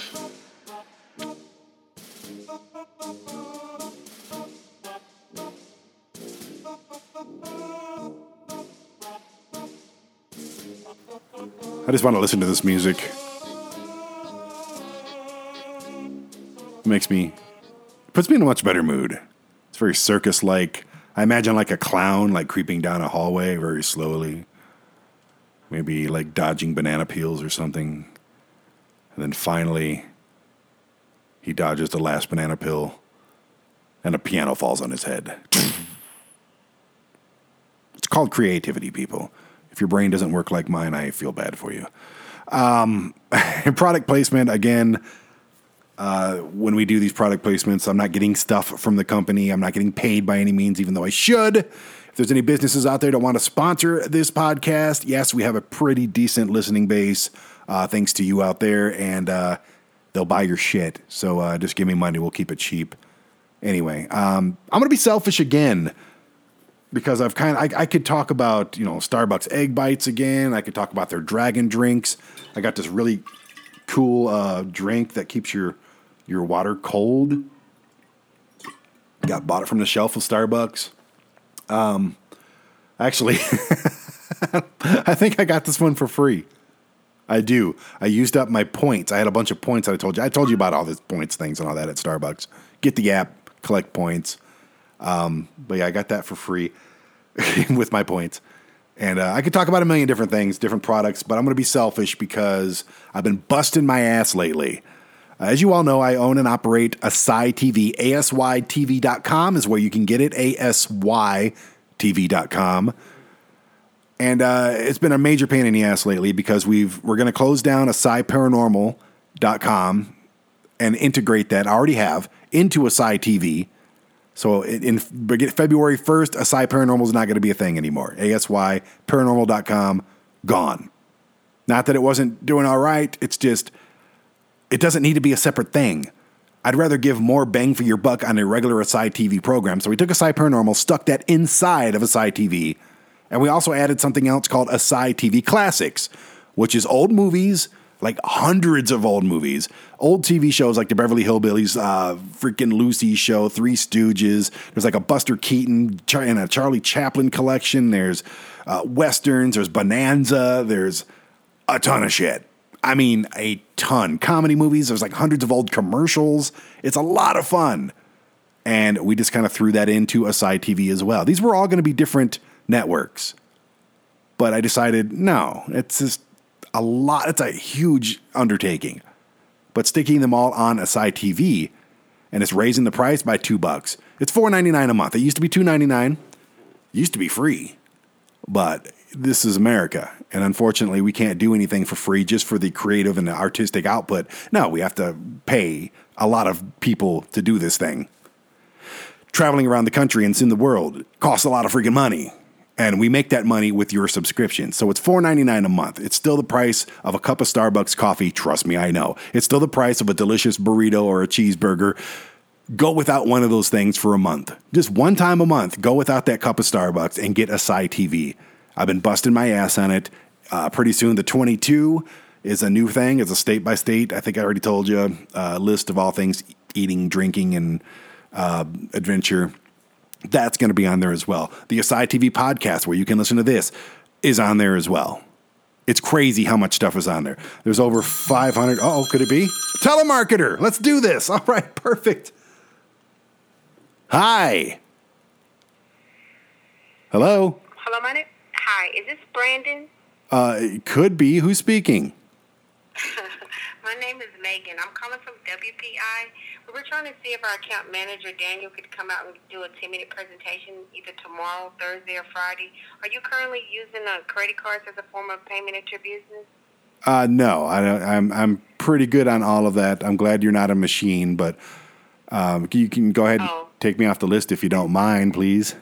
I just want to listen to this music. It makes me puts me in a much better mood. Very circus like. I imagine like a clown like creeping down a hallway very slowly. Maybe like dodging banana peels or something. And then finally he dodges the last banana peel and a piano falls on his head. *laughs* It's called creativity, people. If your brain doesn't work like mine, I feel bad for you. Um, *laughs* product placement, again, uh, when we do these product placements, I'm not getting stuff from the company. I'm not getting paid by any means, even though I should. If there's any businesses out there that want to sponsor this podcast, yes, we have a pretty decent listening base, uh, thanks to you out there, and uh, they'll buy your shit. So uh, just give me money. We'll keep it cheap. Anyway, um, I'm going to be selfish again because I've kind of, I, I could talk about, you know, Starbucks egg bites again. I could talk about their dragon drinks. I got this really cool uh, drink that keeps your your water cold. Got bought it from the shelf of Starbucks. Um, actually, *laughs* I think I got this one for free. I do. I used up my points. I had a bunch of points. that I told you. I told you about all these points things and all that at Starbucks. Get the app, collect points. Um, but yeah, I got that for free *laughs* with my points. And uh, I could talk about a million different things, different products, but I'm going to be selfish because I've been busting my ass lately. As you all know, I own and operate ASY TV. ASYTV.com is where you can get it. ASYTV.com. And uh, it's been a major pain in the ass lately because we've we're going to close down ASYParanormal.com and integrate that. I already have into ASY TV. So in, February 1st, ASY Paranormal is not going to be a thing anymore. ASY, ASYParanormal.com, gone. Not that it wasn't doing all right. It's just, it doesn't need to be a separate thing. I'd rather give more bang for your buck on a regular ASY TV program. So we took ASY Paranormal, stuck that inside of ASY TV, and we also added something else called ASY TV Classics, which is old movies like hundreds of old movies, old TV shows like the Beverly Hillbillies, uh, freaking Lucy show, Three Stooges. There's like a Buster Keaton and a Charlie Chaplin collection. There's uh, westerns. There's Bonanza. There's a ton of shit. I mean, a ton. Comedy movies. There's like hundreds of old commercials. It's a lot of fun. And we just kind of threw that into ASY TV as well. These were all going to be different networks. But I decided, no, it's just a lot. It's a huge undertaking. But sticking them all on ASY TV, and it's raising the price by two bucks. It's four ninety nine a month. It used to be two ninety nine. Used to be free, but this is America, and unfortunately, we can't do anything for free just for the creative and the artistic output. No, we have to pay a lot of people to do this thing. Traveling around the country and seeing the world costs a lot of freaking money and we make that money with your subscription. So it's $4.99 a month. It's still the price of a cup of Starbucks coffee. Trust me, I know. It's still the price of a delicious burrito or a cheeseburger. Go without one of those things for a month. Just one time a month, go without that cup of Starbucks and get a ASY TV. I've been busting my ass on it. Uh, pretty soon, the 22 is a new thing. It's a state by state. I think I already told you uh, list of all things eating, drinking, and uh, adventure that's going to be on there as well. The ASY TV podcast, where you can listen to this, is on there as well. It's crazy how much stuff is on there. There's over 500. Oh, could it be? Telemarketer. Let's do this. *laughs* All right, perfect. Hi. Hello. Hello, my name. Hi, is this Brandon? Uh, it could be. Who's speaking? *laughs* My name is Megan. I'm calling from WPI. We were trying to see if our account manager Daniel could come out and do a 10 minute presentation either tomorrow, Thursday, or Friday. Are you currently using uh, credit cards as a form of payment at your business? Uh, no, I don't, I'm I'm pretty good on all of that. I'm glad you're not a machine, but um, you can go ahead and Oh. take me off the list if you don't mind, please.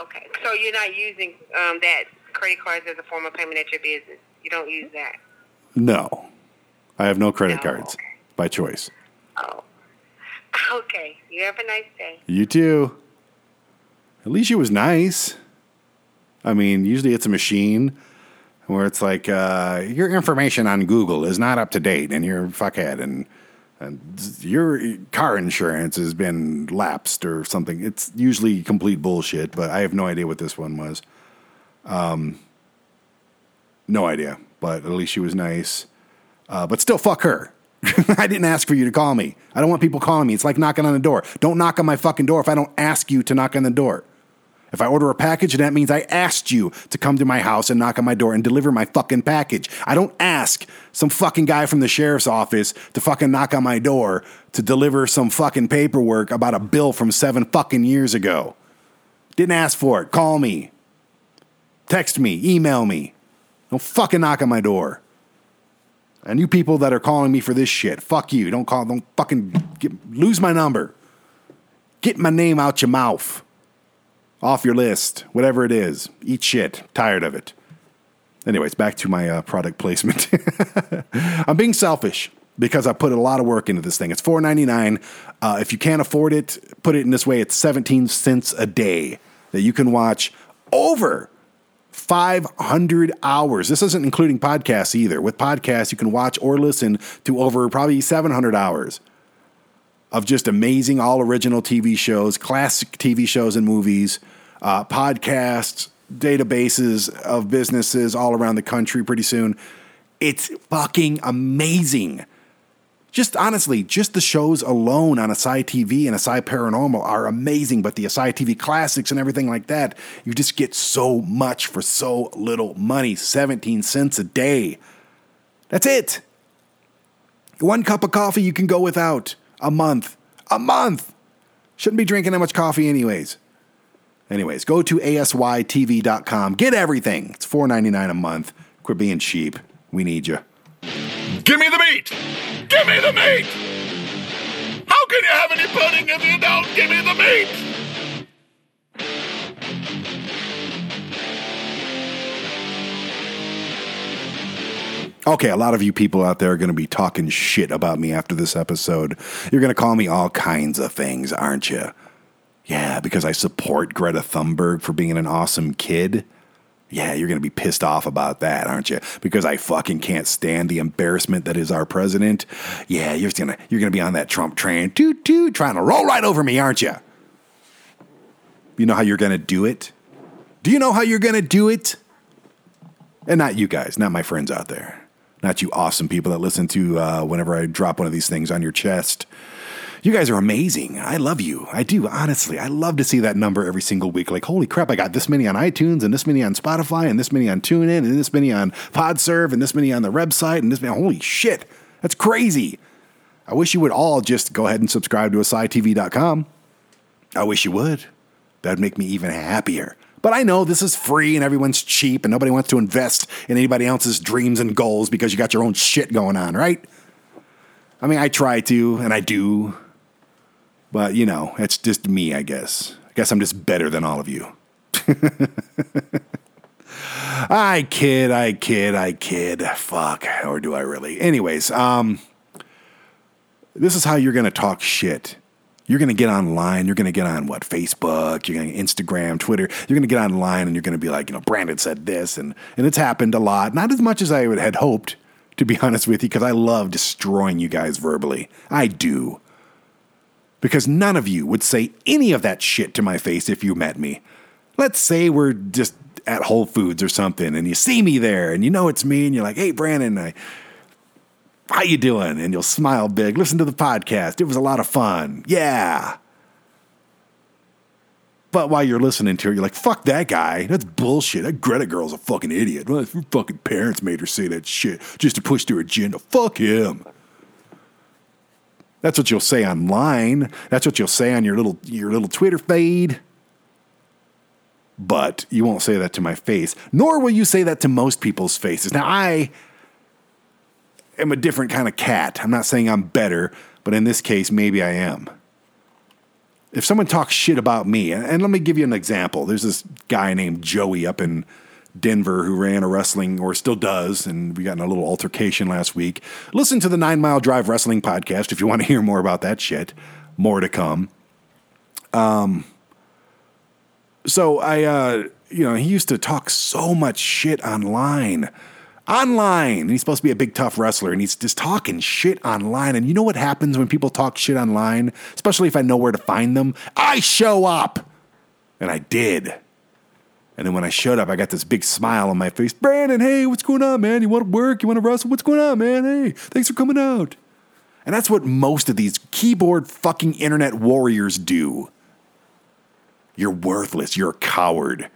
Okay, so you're not using um, that credit cards as a form of payment at your business. You don't use that. No, I have no credit No, cards by choice. Oh. *laughs* Okay. You have a nice day. You too. At least she was nice. I mean, usually it's a machine where it's like uh, your information on Google is not up to date, and you're fuckhead, and and your car insurance has been lapsed or something. It's usually complete bullshit, but I have no idea what this one was. Um, no idea, but at least she was nice. Uh, but still, fuck her. *laughs* I didn't ask for you to call me. I don't want people calling me. It's like knocking on the door. Don't knock on my fucking door if I don't ask you to knock on the door. If I order a package, that means I asked you to come to my house and knock on my door and deliver my fucking package. I don't ask some fucking guy from the sheriff's office to fucking knock on my door to deliver some fucking paperwork about a bill from seven fucking years ago. Didn't ask for it. Call me. Text me. Email me. Don't fucking knock on my door. And you people that are calling me for this shit, fuck you. Don't call, don't fucking get, lose my number. Get my name out your mouth. Off your list, whatever it is. Eat shit. Tired of it. Anyways, back to my uh, product placement. *laughs* I'm being selfish because I put a lot of work into this thing. It's $4.99. Uh, if you can't afford it, put it in this way it's 17 cents a day that you can watch over 500 hours. This isn't including podcasts either. With podcasts, you can watch or listen to over probably 700 hours of just amazing, all original TV shows, classic TV shows and movies, uh, podcasts, databases of businesses all around the country pretty soon. It's fucking amazing. Just honestly, just the shows alone on ASY TV and ASY Paranormal are amazing, but the ASY TV classics and everything like that, you just get so much for so little money 17 cents a day. That's it. One cup of coffee you can go without a month. A month. Shouldn't be drinking that much coffee, anyways. Anyways, go to asytv.com. Get everything. It's $4.99 a month. Quit being cheap. We need you. Give me the meat! Give me the meat! How can you have any pudding if you don't give me the meat? Okay, a lot of you people out there are going to be talking shit about me after this episode. You're going to call me all kinds of things, aren't you? Yeah, because I support Greta Thunberg for being an awesome kid. Yeah, you're going to be pissed off about that, aren't you? Because I fucking can't stand the embarrassment that is our president. Yeah, you're going to you're going to be on that Trump train, toot toot, trying to roll right over me, aren't you? You know how you're going to do it? Do you know how you're going to do it? And not you guys, not my friends out there. Not you awesome people that listen to uh, whenever I drop one of these things on your chest. You guys are amazing. I love you. I do, honestly. I love to see that number every single week. Like, holy crap, I got this many on iTunes and this many on Spotify and this many on TuneIn and this many on PodServe and this many on the website and this many. Holy shit. That's crazy. I wish you would all just go ahead and subscribe to ASYTV.com. I wish you would. That'd make me even happier. But I know this is free and everyone's cheap and nobody wants to invest in anybody else's dreams and goals because you got your own shit going on, right? I mean, I try to and I do. But, you know, it's just me, I guess. I guess I'm just better than all of you. *laughs* I kid, I kid, I kid. Fuck. Or do I really? Anyways, um, this is how you're going to talk shit. You're going to get online. You're going to get on what? Facebook. You're going to Instagram, Twitter. You're going to get online and you're going to be like, you know, Brandon said this. And, and it's happened a lot. Not as much as I had hoped, to be *laughs* honest with you, because I love destroying you guys verbally. I do. Because none of you would say any of that shit to my face if you met me. Let's say we're just at Whole Foods or something and you see me there and you know it's me and you're like, hey, Brandon, I, how you doing? And you'll smile big. Listen to the podcast. It was a lot of fun. Yeah. But while you're listening to it, you're like, fuck that guy. That's bullshit. That Greta girl's a fucking idiot. Well, her fucking parents made her say that shit just to push their agenda. Fuck him. That's what you'll say online. That's what you'll say on your little your little Twitter feed. But you won't say that to my face, nor will you say that to most people's faces. Now I am a different kind of cat. I'm not saying I'm better, but in this case, maybe I am. If someone talks shit about me, and let me give you an example. There's this guy named Joey up in Denver who ran a wrestling or still does, and we got in a little altercation last week. Listen to the Nine Mile Drive Wrestling podcast if you want to hear more about that shit. More to come. Um, so I, uh, you know, he used to talk so much shit online. Online. And he's supposed to be a big, tough wrestler, and he's just talking shit online. And you know what happens when people talk shit online? Especially if I know where to find them? I show up. And I did. And then when I showed up, I got this big smile on my face. Brandon, hey, what's going on, man? You want to work? You want to wrestle? What's going on, man? Hey, thanks for coming out. And that's what most of these keyboard fucking internet warriors do. You're worthless. You're a coward.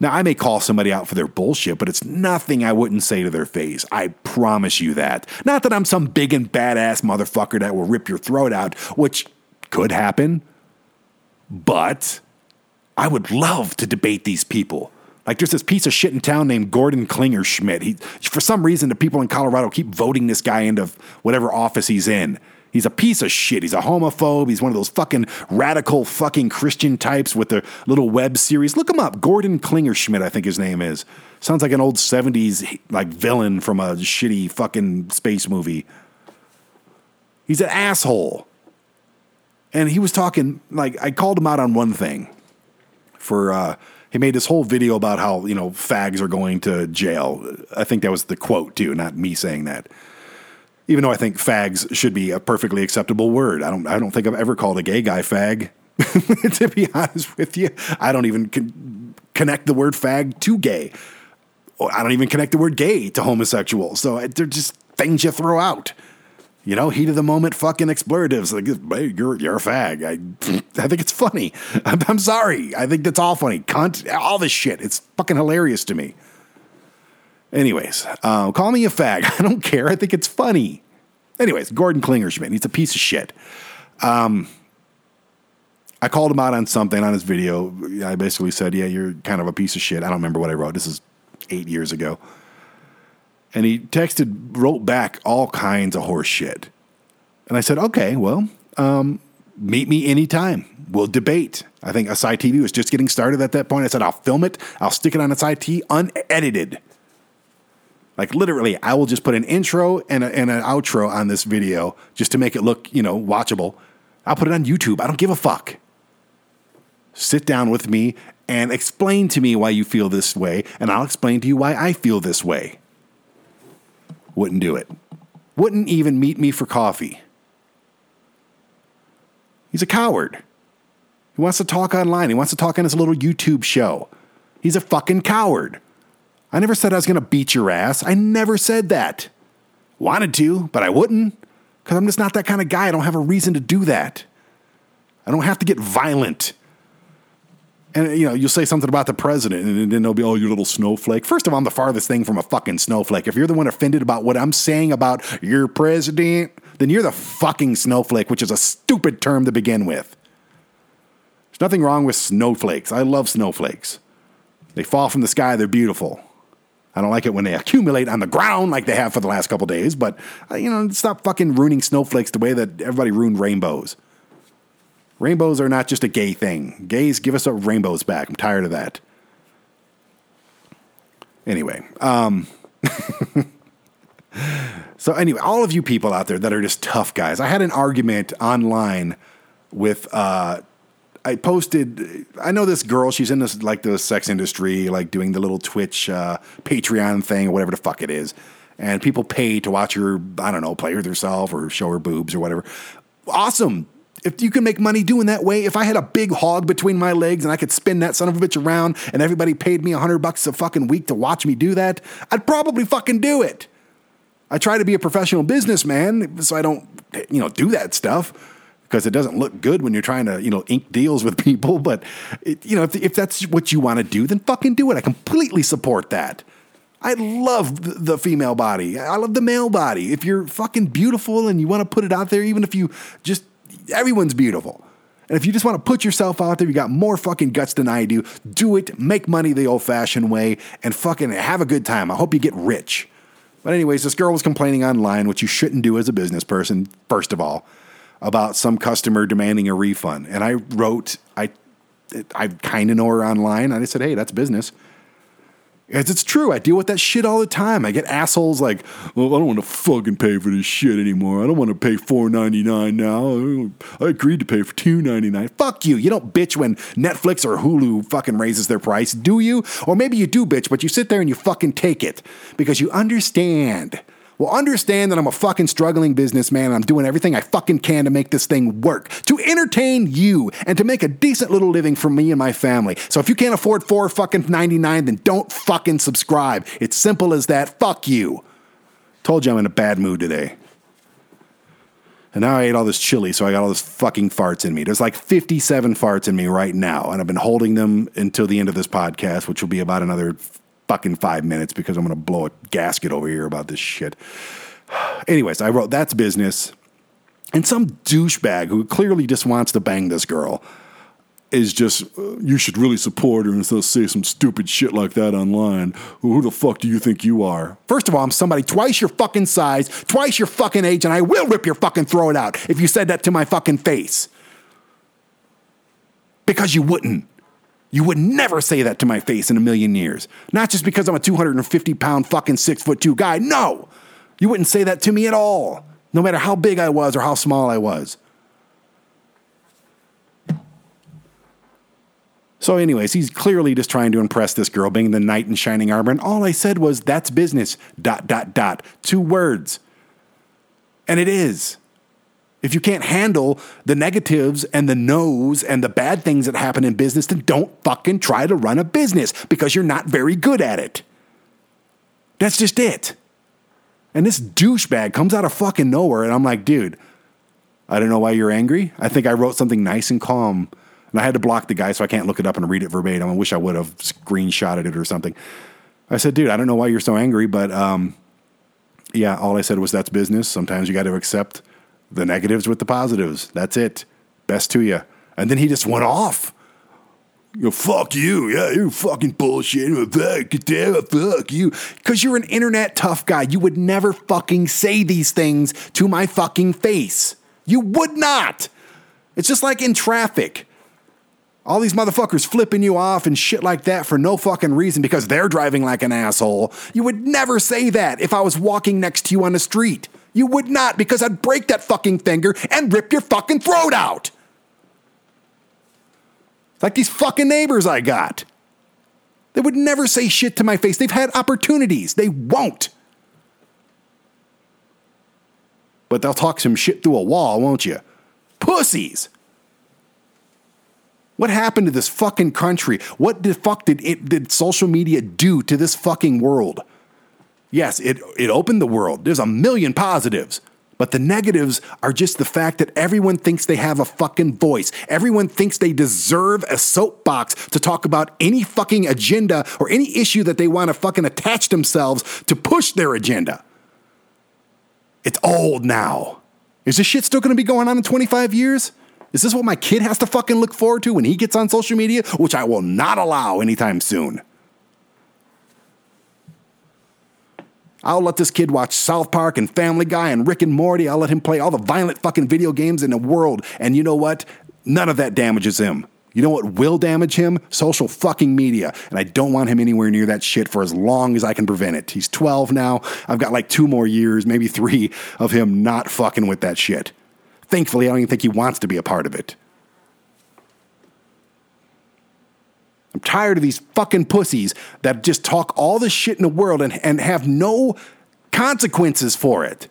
Now, I may call somebody out for their bullshit, but it's nothing I wouldn't say to their face. I promise you that. Not that I'm some big and badass motherfucker that will rip your throat out, which could happen, but I would love to debate these people. Like there's this piece of shit in town named Gordon Klingenschmitt. He, for some reason, the people in Colorado keep voting this guy into whatever office he's in. He's a piece of shit. He's a homophobe. He's one of those fucking radical fucking Christian types with the little web series. Look him up. Gordon Klingenschmitt, I think his name is. Sounds like an old 70s like villain from a shitty fucking space movie. He's an asshole. And he was talking like I called him out on one thing for uh he made this whole video about how, you know, fags are going to jail. I think that was the quote too, not me saying that even though I think fags should be a perfectly acceptable word. I don't I don't think I've ever called a gay guy fag. *laughs* to be honest with you, I don't even con- connect the word fag to gay. I don't even connect the word gay to homosexual. So they're just things you throw out. You know, heat of the moment fucking expletives. Like, hey, you're, you're a fag. I, *laughs* I think it's funny. *laughs* I'm, I'm sorry. I think that's all funny. Cunt, all this shit. It's fucking hilarious to me. Anyways, uh, call me a fag. *laughs* I don't care. I think it's funny. Anyways, Gordon Klingenschmitt. He's a piece of shit. Um, I called him out on something on his video. I basically said, "Yeah, you're kind of a piece of shit." I don't remember what I wrote. This is eight years ago. And he texted, wrote back all kinds of horse shit. And I said, "Okay, well, um, meet me anytime. We'll debate." I think ASY TV was just getting started at that point. I said, "I'll film it. I'll stick it on ASY TV unedited." Like literally, I will just put an intro and, a, and an outro on this video just to make it look, you know, watchable. I'll put it on YouTube. I don't give a fuck. Sit down with me and explain to me why you feel this way, and I'll explain to you why I feel this way. Wouldn't do it. Wouldn't even meet me for coffee. He's a coward. He wants to talk online. He wants to talk on his little YouTube show. He's a fucking coward. I never said I was going to beat your ass. I never said that. Wanted to, but I wouldn't because I'm just not that kind of guy. I don't have a reason to do that. I don't have to get violent. And you know, you'll say something about the president, and then they'll be, "Oh, you little snowflake." First of all, I'm the farthest thing from a fucking snowflake. If you're the one offended about what I'm saying about your president, then you're the fucking snowflake, which is a stupid term to begin with. There's nothing wrong with snowflakes. I love snowflakes. They fall from the sky. They're beautiful. I don't like it when they accumulate on the ground like they have for the last couple days, but uh, you know, stop fucking ruining snowflakes the way that everybody ruined rainbows. Rainbows are not just a gay thing. Gays, give us our rainbows back. I'm tired of that. Anyway, um, *laughs* so anyway, all of you people out there that are just tough guys, I had an argument online with uh, I posted. I know this girl. She's in this like the sex industry, like doing the little Twitch uh, Patreon thing or whatever the fuck it is. And people pay to watch her. I don't know, play with herself or show her boobs or whatever. Awesome. If you can make money doing that way, if I had a big hog between my legs and I could spin that son of a bitch around and everybody paid me a hundred bucks a fucking week to watch me do that, I'd probably fucking do it. I try to be a professional businessman so I don't, you know, do that stuff because it doesn't look good when you're trying to, you know, ink deals with *laughs* people. But, it, you know, if, if that's what you want to do, then fucking do it. I completely support that. I love the- the female body. I love the male body. If you're fucking beautiful and you want to put it out there, even if you just, everyone's beautiful. And if you just want to put yourself out there, you got more fucking guts than I do. Do it, make money the old fashioned way, and fucking have a good time. I hope you get rich. But, anyways, this girl was complaining online, which you shouldn't do as a business person, first of all, about some customer demanding a refund. And I wrote, I, I kind of know her online, and I said, hey, that's business. As it's true, I deal with that shit all the time. I get assholes like, "Well, I don't want to fucking pay for this shit anymore. I don't want to pay four ninety nine now. I agreed to pay for two ninety nine. Fuck you. You don't bitch when Netflix or Hulu fucking raises their price, do you? Or maybe you do bitch, but you sit there and you fucking take it because you understand. Well, understand that I'm a fucking struggling businessman and I'm doing everything I fucking can to make this thing work, to entertain you, and to make a decent little living for me and my family. So if you can't afford four fucking 99, then don't fucking subscribe. It's simple as that. Fuck you. Told you I'm in a bad mood today. And now I ate all this chili, so I got all this fucking farts in me. There's like 57 farts in me right now, and I've been holding them until the end of this podcast, which will be about another fucking five minutes because I'm going to blow a gasket over here about this shit. *sighs* Anyways, I wrote that's business. And some douchebag who clearly just wants to bang this girl is just, uh, you should really support her instead of say some stupid shit like that online. Who the fuck do you think you are? First of all, I'm somebody twice your fucking size, twice your fucking age, and I will rip your fucking throat out if you said that to my fucking face. Because you wouldn't. You would never say that to my face in a million years. Not just because I'm a 250 pound fucking six foot two guy. No, you wouldn't say that to me at all, no matter how big I was or how small I was. So, anyways, he's clearly just trying to impress this girl, being the knight in shining armor. And all I said was, that's business, dot, dot, dot. Two words. And it is. If you can't handle the negatives and the no's and the bad things that happen in business, then don't fucking try to run a business because you're not very good at it. That's just it. And this douchebag comes out of fucking nowhere, and I'm like, dude, I don't know why you're angry. I think I wrote something nice and calm, and I had to block the guy so I can't look it up and read it verbatim. I wish I would have screenshotted it or something. I said, dude, I don't know why you're so angry, but um, yeah, all I said was that's business. Sometimes you got to accept the negatives with the positives. That's it. Best to you. And then he just went off. You know, fuck you. Yeah, you're fucking bullshit. Fuck you. Because you're an internet tough guy. You would never fucking say these things to my fucking face. You would not. It's just like in traffic. All these motherfuckers flipping you off and shit like that for no fucking reason because they're driving like an asshole. You would never say that if I was walking next to you on the street. You would not because I'd break that fucking finger and rip your fucking throat out. Like these fucking neighbors I got. They would never say shit to my face. They've had opportunities. They won't. But they'll talk some shit through a wall, won't you? Pussies. What happened to this fucking country? What the fuck did it did social media do to this fucking world? Yes, it it opened the world. There's a million positives. But the negatives are just the fact that everyone thinks they have a fucking voice. Everyone thinks they deserve a soapbox to talk about any fucking agenda or any issue that they want to fucking attach themselves to push their agenda. It's old now. Is this shit still going to be going on in 25 years? Is this what my kid has to fucking look forward to when he gets on social media, which I will not allow anytime soon? I'll let this kid watch South Park and Family Guy and Rick and Morty. I'll let him play all the violent fucking video games in the world. And you know what? None of that damages him. You know what will damage him? Social fucking media. And I don't want him anywhere near that shit for as long as I can prevent it. He's 12 now. I've got like two more years, maybe three, of him not fucking with that shit. Thankfully, I don't even think he wants to be a part of it. I'm tired of these fucking pussies that just talk all the shit in the world and, and have no consequences for it.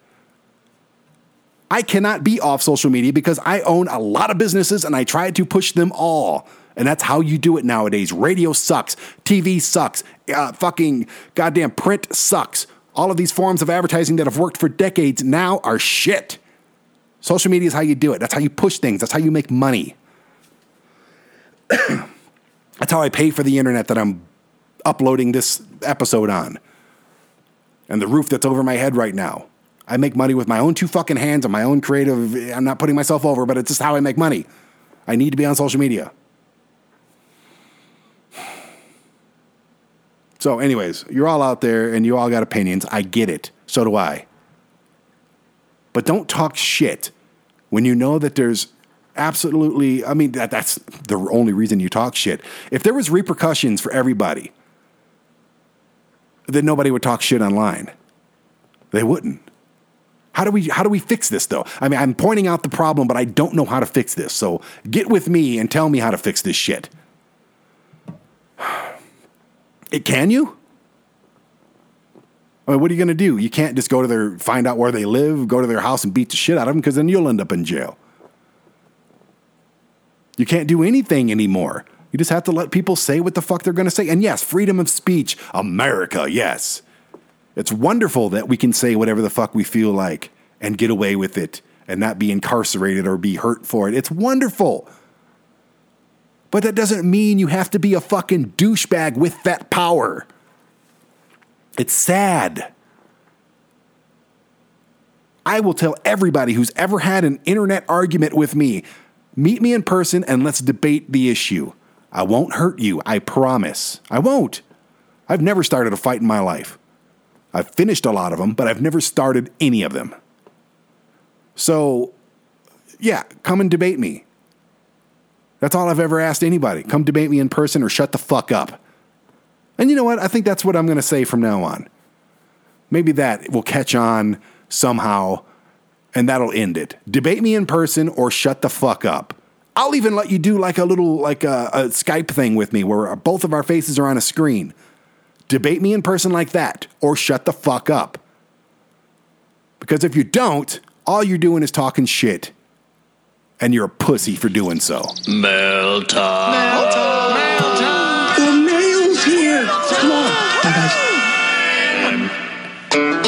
I cannot be off social media because I own a lot of businesses and I try to push them all. And that's how you do it nowadays. Radio sucks. TV sucks. Uh, fucking goddamn print sucks. All of these forms of advertising that have worked for decades now are shit. Social media is how you do it. That's how you push things. That's how you make money. *clears throat* That's how I pay for the internet that I'm uploading this episode on. And the roof that's over my head right now. I make money with my own two fucking hands and my own creative. I'm not putting myself over, but it's just how I make money. I need to be on social media. So, anyways, you're all out there and you all got opinions. I get it. So do I. But don't talk shit when you know that there's absolutely, I mean, that, that's the only reason you talk shit. If there was repercussions for everybody, then nobody would talk shit online. They wouldn't. How do we how do we fix this though? I mean, I'm pointing out the problem, but I don't know how to fix this. So get with me and tell me how to fix this shit. *sighs* It can you? I mean, what are you going to do? You can't just go to their find out where they live, go to their house and beat the shit out of them because then you'll end up in jail. You can't do anything anymore. You just have to let people say what the fuck they're going to say. And yes, freedom of speech, America, yes. It's wonderful that we can say whatever the fuck we feel like and get away with it and not be incarcerated or be hurt for it. It's wonderful. But that doesn't mean you have to be a fucking douchebag with that power. It's sad. I will tell everybody who's ever had an internet argument with me meet me in person and let's debate the issue. I won't hurt you, I promise. I won't. I've never started a fight in my life. I've finished a lot of them, but I've never started any of them. So, yeah, come and debate me. That's all I've ever asked anybody. Come debate me in person or shut the fuck up. And you know what? I think that's what I'm going to say from now on. Maybe that will catch on somehow and that'll end it. Debate me in person or shut the fuck up. I'll even let you do like a little like a, a Skype thing with me where both of our faces are on a screen. Debate me in person like that or shut the fuck up. Because if you don't, all you're doing is talking shit. And you're a pussy for doing so. Mail time. Mail time. Mail time. The mail's here. Come on. Bye, guys.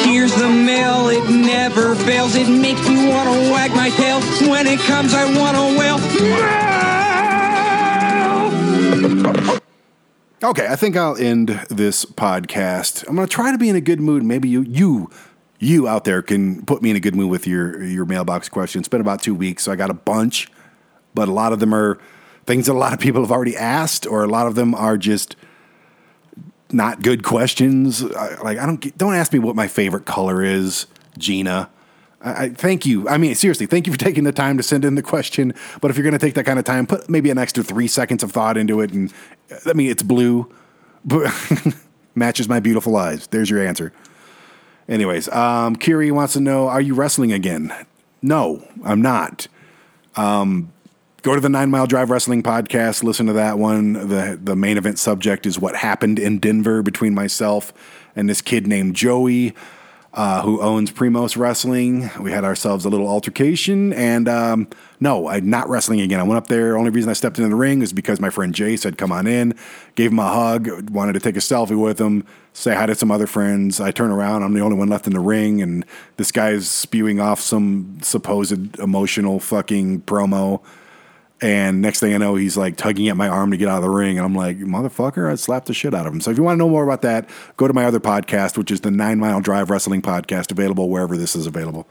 Here's the mail, it never fails. It makes me want to wag my tail. When it comes, I want to wail. Okay, I think I'll end this podcast. I'm going to try to be in a good mood. Maybe you, you, you out there can put me in a good mood with your your mailbox question. It's been about two weeks, so I got a bunch, but a lot of them are things that a lot of people have already asked, or a lot of them are just not good questions. Like I don't don't ask me what my favorite color is, Gina. I, thank you. I mean, seriously, thank you for *laughs* taking the time to send in the question. But if you're going to take that kind of time, put maybe an extra three seconds of thought into it. And I mean, it's blue, but *laughs* matches my beautiful eyes. There's your answer. Anyways, um, Kiri wants to know: Are you wrestling again? No, I'm not. Um, go to the Nine Mile Drive Wrestling podcast. Listen to that one. the The main event subject is what happened in Denver between myself and this kid named Joey, uh, who owns Primos Wrestling. We had ourselves a little altercation, and um, no, I'm not wrestling again. I went up there. Only reason I stepped into the ring is because my friend Jay said, "Come on in." Gave him a hug. Wanted to take a selfie with him. Say hi to some other friends. I turn around. I'm the only one left in the ring, and this guy's spewing off some supposed emotional fucking promo. And next thing I know, he's like tugging at my arm to get out of the ring. And I'm like, motherfucker, I slapped the shit out of him. So if you want to know more about that, go to my other podcast, which is the Nine Mile Drive Wrestling Podcast, available wherever this is available.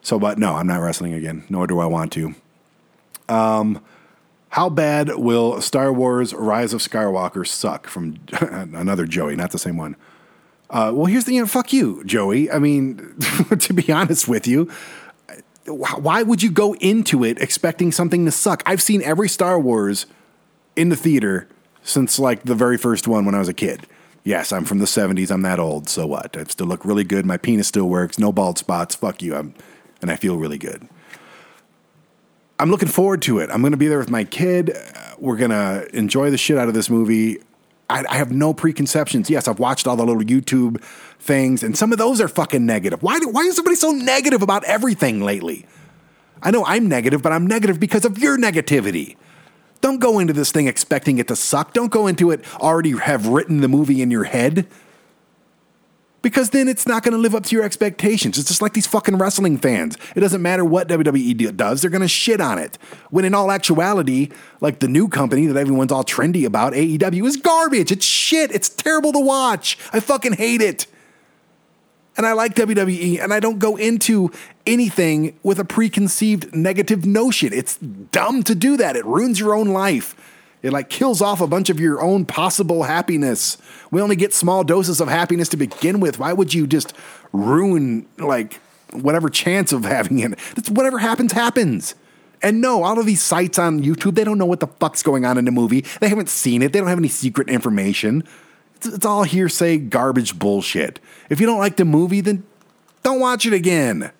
So, but no, I'm not wrestling again, nor do I want to. Um, how bad will Star Wars Rise of Skywalker suck? From *laughs* another Joey, not the same one. Uh, well, here's the you know, fuck you, Joey. I mean, *laughs* to be honest with you, why would you go into it expecting something to suck? I've seen every Star Wars in the theater since like the very first one when I was a kid. Yes, I'm from the 70s. I'm that old. So what? I still look really good. My penis still works. No bald spots. Fuck you. I'm, and I feel really good. I'm looking forward to it. I'm going to be there with my kid. We're going to enjoy the shit out of this movie. I, I have no preconceptions. Yes, I've watched all the little YouTube things, and some of those are fucking negative. Why, do, why is everybody so negative about everything lately? I know I'm negative, but I'm negative because of your negativity. Don't go into this thing expecting it to suck. Don't go into it already have written the movie in your head. Because then it's not going to live up to your expectations. It's just like these fucking wrestling fans. It doesn't matter what WWE does, they're going to shit on it. When in all actuality, like the new company that everyone's all trendy about, AEW, is garbage. It's shit. It's terrible to watch. I fucking hate it. And I like WWE, and I don't go into anything with a preconceived negative notion. It's dumb to do that. It ruins your own life. It like kills off a bunch of your own possible happiness. We only get small doses of happiness to begin with. Why would you just ruin like whatever chance of having it? That's whatever happens happens. And no, all of these sites on YouTube, they don't know what the fuck's going on in the movie. They haven't seen it. They don't have any secret information. It's, it's all hearsay, garbage bullshit. If you don't like the movie, then don't watch it again.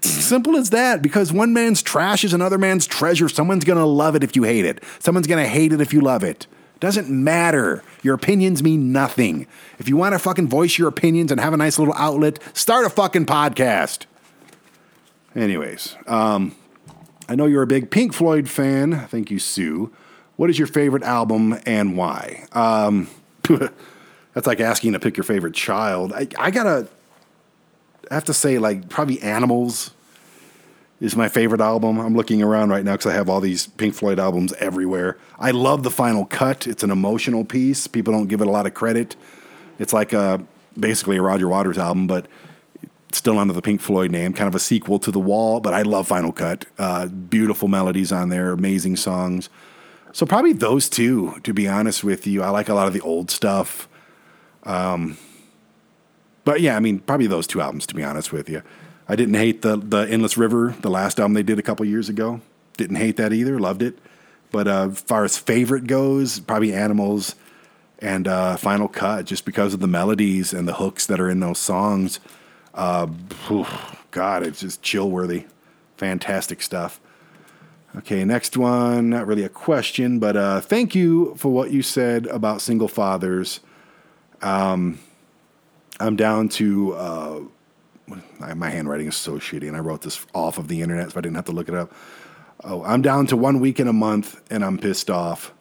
Simple as that because one man's trash is another man's treasure. Someone's going to love it if you hate it. Someone's going to hate it if you love it. Doesn't matter. Your opinions mean nothing. If you want to fucking voice your opinions and have a nice little outlet, start a fucking podcast. Anyways, um, I know you're a big Pink Floyd fan. Thank you, Sue. What is your favorite album and why? Um, *laughs* that's like asking to pick your favorite child. I, I gotta I have to say, like, probably Animals is my favorite album. I'm looking around right now because I have all these Pink Floyd albums everywhere. I love the final cut. It's an emotional piece. People don't give it a lot of credit. It's like a, basically a Roger Waters album, but still under the Pink Floyd name, kind of a sequel to The Wall. But I love Final Cut. Uh, beautiful melodies on there, amazing songs. So probably those two, to be honest with you. I like a lot of the old stuff. Um, but yeah, I mean, probably those two albums, to be honest with you. I didn't hate the the Endless River, the last album they did a couple years ago. Didn't hate that either. Loved it. But uh, as far as favorite goes, probably Animals and uh, Final Cut, just because of the melodies and the hooks that are in those songs. Uh, God, it's just chill worthy. Fantastic stuff. Okay, next one. Not really a question, but uh, thank you for what you said about single fathers. Um, I'm down to uh, my handwriting is so shitty, and I wrote this off of the internet, so I didn't have to look it up. Oh, I'm down to one week in a month, and I'm pissed off.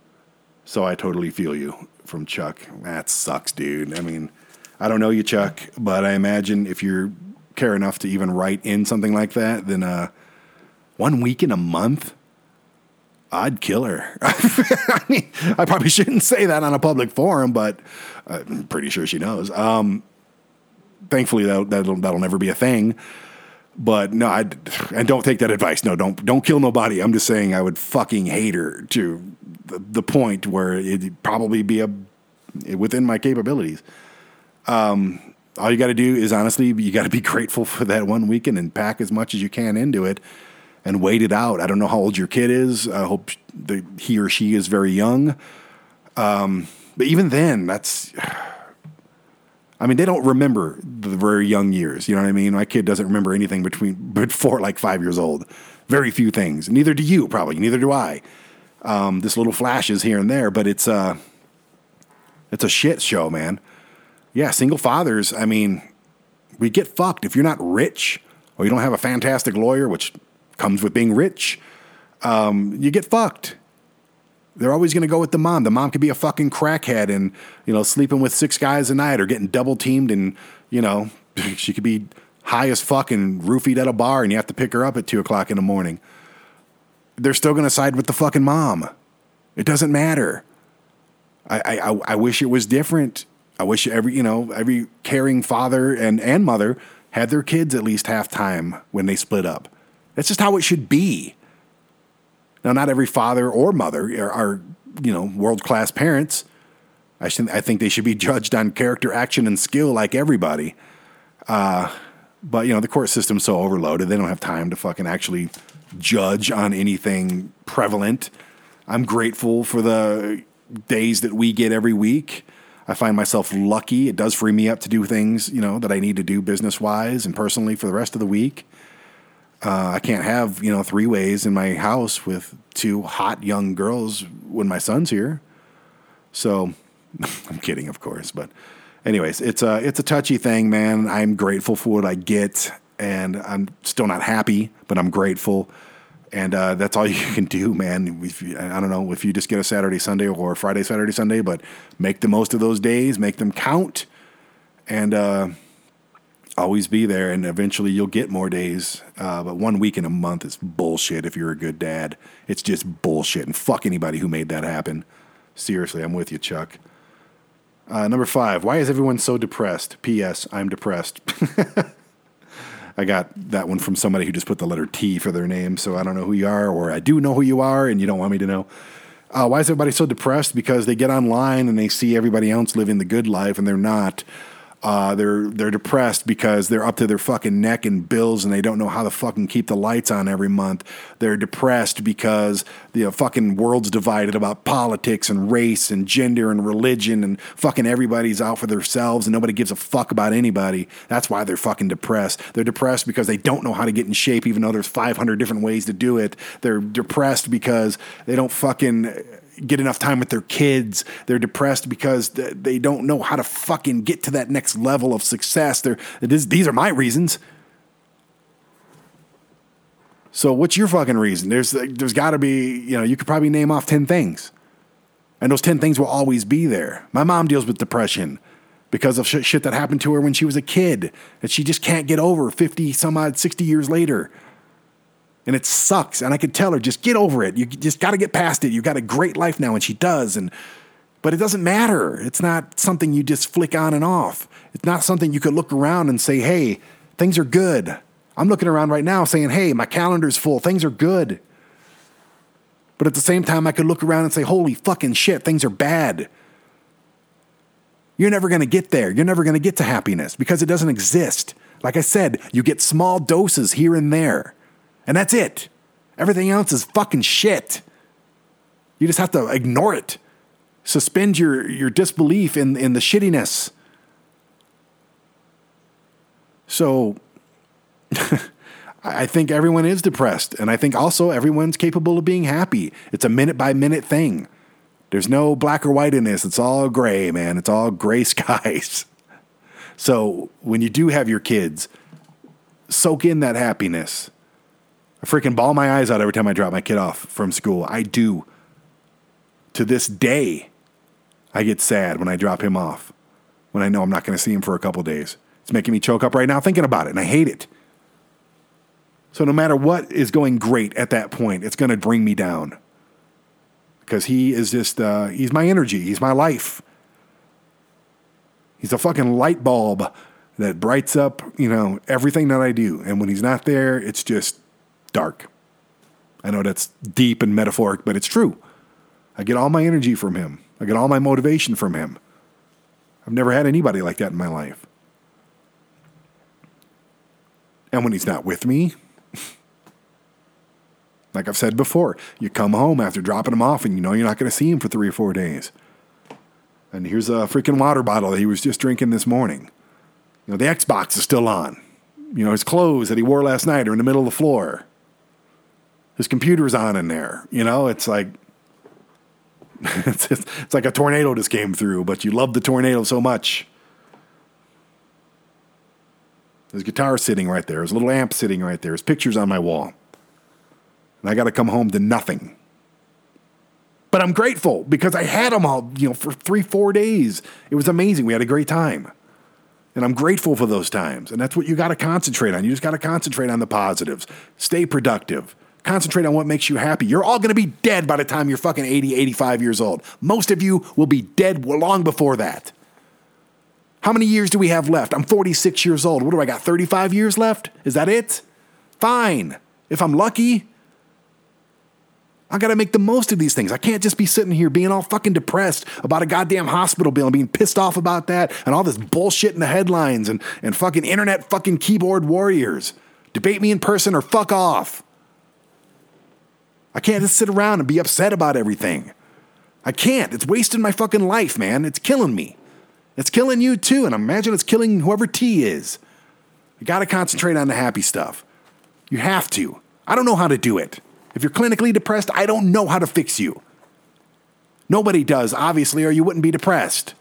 So I totally feel you from Chuck. That sucks, dude. I mean, I don't know you, Chuck, but I imagine if you care enough to even write in something like that, then uh, one week in a month, I'd kill her. *laughs* I mean, I probably shouldn't say that on a public forum, but I'm pretty sure she knows. Um, thankfully, that'll, that'll, that'll never be a thing. But no, I and don't take that advice. No, don't don't kill nobody. I'm just saying I would fucking hate her to the, the point where it'd probably be a within my capabilities. Um, all you got to do is honestly, you got to be *laughs* grateful for that one weekend and pack as much as you can into it and wait it out. I don't know how old your kid is. I hope the, he or she is very young. Um, but even then, that's I mean, they don't remember the very young years. You know what I mean? My kid doesn't remember anything between *laughs* before like five years old. Very few things. Neither do you, probably. Neither do I. Um, this little flashes here and there, but it's a uh, it's a shit show, man. Yeah, single fathers. I mean, we get fucked if you're not rich or you don't have a fantastic lawyer, which comes with being rich. Um, you get fucked. They're always going to go with the mom. The mom could be a fucking crackhead and, you know, sleeping with six guys a night or getting double teamed and, you know, *laughs* she could be high as fuck and roofied at a bar and you have to pick her up at two o'clock in the morning. They're still going to side with the fucking mom. It doesn't matter. I, I, I wish it was different. I wish every, you know, every caring father and, and mother had their kids at least half time when they split up. That's just how it should be. Now, not every father or mother are, are you know, world class parents. I, should, I think they should be *laughs* judged on character, action, and skill like everybody. Uh, but, you know, the court system's so overloaded, they don't have time to fucking actually judge on anything prevalent. I'm grateful for the days that we get every week. I find myself lucky. It does free me up to do things, you know, that I need to do business wise and personally for the rest of the week. Uh, I can't have you know three ways in my house with two hot young girls when my son's here. So *laughs* I'm kidding, of course, but anyways, it's a it's a touchy thing, man. I'm grateful for what I get, and I'm still not happy, but I'm grateful, and uh, that's all *laughs* you can do, man. You, I don't know if you just get a Saturday, Sunday, or Friday, Saturday, Sunday, but make the most of those days, make them count, and uh, always be there. And eventually you'll get more days. Uh, but one week in a month is bullshit if you're a good dad. It's just bullshit. And fuck anybody who made that happen. Seriously, I'm with you, Chuck. Uh, number five, why is everyone so depressed? P.S. I'm depressed. *laughs* I got that one from somebody who just put the letter T for their name, so I don't know who you are, or I do know who you are, and you don't want me to know. Uh, why is everybody so depressed? Because they get online and they see everybody else living the good life, and they're not. Uh, they're they're depressed because they're up to their fucking neck in bills and they don't know how to fucking keep the lights on every month. They're depressed because the uh, fucking world's divided about politics and race and gender and religion and fucking everybody's out for themselves and nobody gives a fuck about anybody. That's why they're fucking depressed. They're depressed because they don't know how to get in shape even though there's 500 different ways to do it. They're depressed because they don't fucking get enough time with their kids. They're depressed because they don't know how to fucking get to that next level of success. They're, these are my reasons. So what's your fucking reason? There's there's got to be, you know, you could probably name off 10 things. And those 10 things will always be there. My mom deals with depression because of shit that happened to her when she was a kid that she just can't get over 50 some odd 60 years later and it sucks. And I could tell her, just get over it. You just got to get past it. You got a great life now, and she does. And but it doesn't matter. It's not something you just flick on and off. It's not something you could look around and say, hey, things are good. I'm looking around right now saying, hey, my calendar's full. Things are good. But at the same time, I could look around and say, holy fucking shit, things are bad. You're never going to get there. You're never going to get to happiness because it doesn't exist. Like I said, you get small doses here and there. And that's it. Everything else is fucking shit. You just have to ignore it. Suspend your, your disbelief in, in the shittiness. So *laughs* I think everyone is depressed. And I think also everyone's capable of being happy. It's a minute by minute thing. There's no black or white in this. It's all gray, man. It's all gray *laughs* skies. So when you do have your kids, soak in that happiness. I freaking ball my eyes out every time I drop my kid off from school. I do. To this day, I get sad when I drop him off, when I know I'm not going to see him for a couple days. It's making me choke up right now thinking about it, and I hate it. So no matter what is going great at that point, it's going to bring me down. Because he is just, uh, he's my energy, he's my life. He's a fucking light bulb that brights up, you know, everything that I do. And when he's not there, it's just dark. I know that's deep and metaphoric, but it's true. I get all my energy from him. I get all my motivation from him. I've never had anybody like that in my life. And when he's not with me, *laughs* like I've said before, you come home after dropping him off and you know you're not going to see him for three or four days. And here's a freaking water bottle that he was just drinking this morning. You know, the Xbox is still on. You know, his clothes that he wore last night are in the middle of the floor his computer's on in there. You know, it's like *laughs* it's, it's like a tornado just came through, but you love the tornado so much. His guitar sitting right there. His little amp sitting right there. His pictures on my wall. And I got to come home to nothing. But I'm grateful because I had them all, you know, for three, four days. It was amazing. We had a great time. And I'm grateful for those times. And that's what you got to concentrate on. You just got to concentrate on the positives. Stay productive. Concentrate on what makes you happy. You're all going to be dead by the time you're fucking 80, 85 years old. Most of you will be dead long before that. How many years do we have left? I'm 46 years old. What do I got? 35 years left? Is that it? Fine. If I'm lucky, I got to make the most of these things. I can't just be sitting here being all fucking depressed about a goddamn hospital bill and being pissed off about that and all this bullshit in the headlines and, and fucking internet fucking keyboard warriors. Debate me in person or fuck off. I can't just sit around and be upset about everything. I can't. It's wasting my fucking life, man. It's killing me. It's killing you too, and imagine it's killing whoever T is. You got to concentrate on the happy stuff. You have to. I don't know how to do it. If you're clinically depressed, I don't know how to fix you. Nobody does, obviously, or you wouldn't be depressed.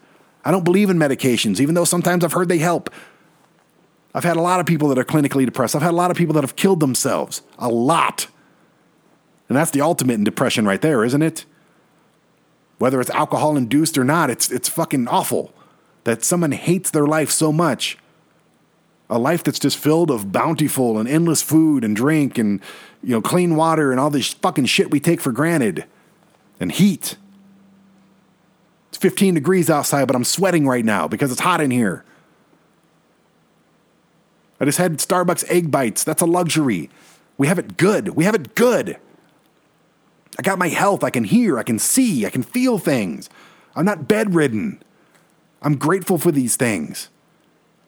I don't believe in medications, even though sometimes I've heard they help. I've had a lot of people that are clinically depressed. I've had a lot of people that have killed themselves. A lot. And that's the ultimate in depression right there, isn't it? Whether it's alcohol induced or not, it's, it's fucking awful. that someone hates their life so much. A life that's just filled of bountiful and endless food and drink and you know clean water and all this fucking shit we take for granted and heat. It's 15 degrees outside, but I'm sweating right now because it's hot in here. I just had Starbucks egg bites. That's a luxury. We have it good. We have it good. I got my health. I can hear. I can see. I can feel things. I'm not bedridden. I'm grateful for these things.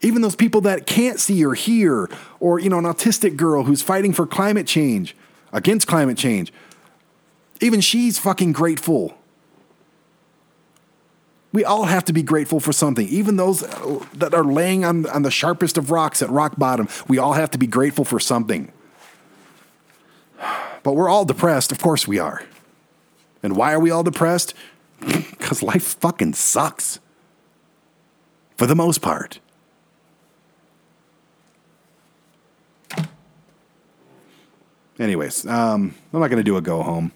Even those people that can't see or hear, or, you know, an autistic girl who's fighting for climate change, against climate change, even she's fucking grateful. We all have to be grateful for something. Even those uh, that are laying on, on the sharpest of rocks at rock bottom, we all have to be grateful for something. But we're all depressed. Of course we are. And why are we all depressed? *laughs* Because life fucking sucks. For the most part. Anyways, um, I'm not going to do a go home.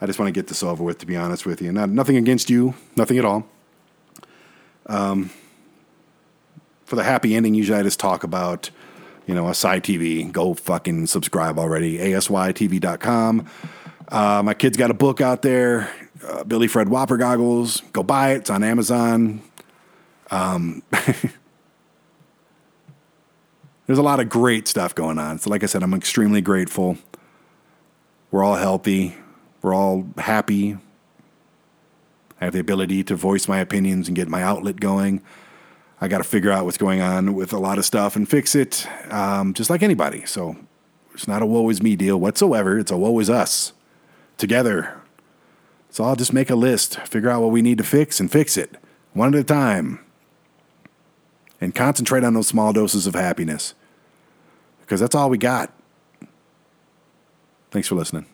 I just want to get this over with, to be honest with you. Not, nothing against you, nothing at all. Um, for the happy ending, usually I just talk about, you know, ASY TV. Go fucking subscribe already. ASYTV.com. Uh, my kid's got a book out there, uh, Billy Fred Whopper Goggles. Go buy it. It's on Amazon. Um, *laughs* there's a lot of great stuff going on. So, like I said, I'm extremely grateful. We're all healthy. We're all happy. I have the ability to voice my opinions and get my outlet going. I got to figure out what's going on with a lot of stuff and fix it, um, just like anybody. So it's not a woe is me deal whatsoever. It's a woe is us together. So I'll just make a list, figure out what we need to fix, and fix it one at a time. And concentrate on those small doses of happiness because that's all we got. Thanks for listening.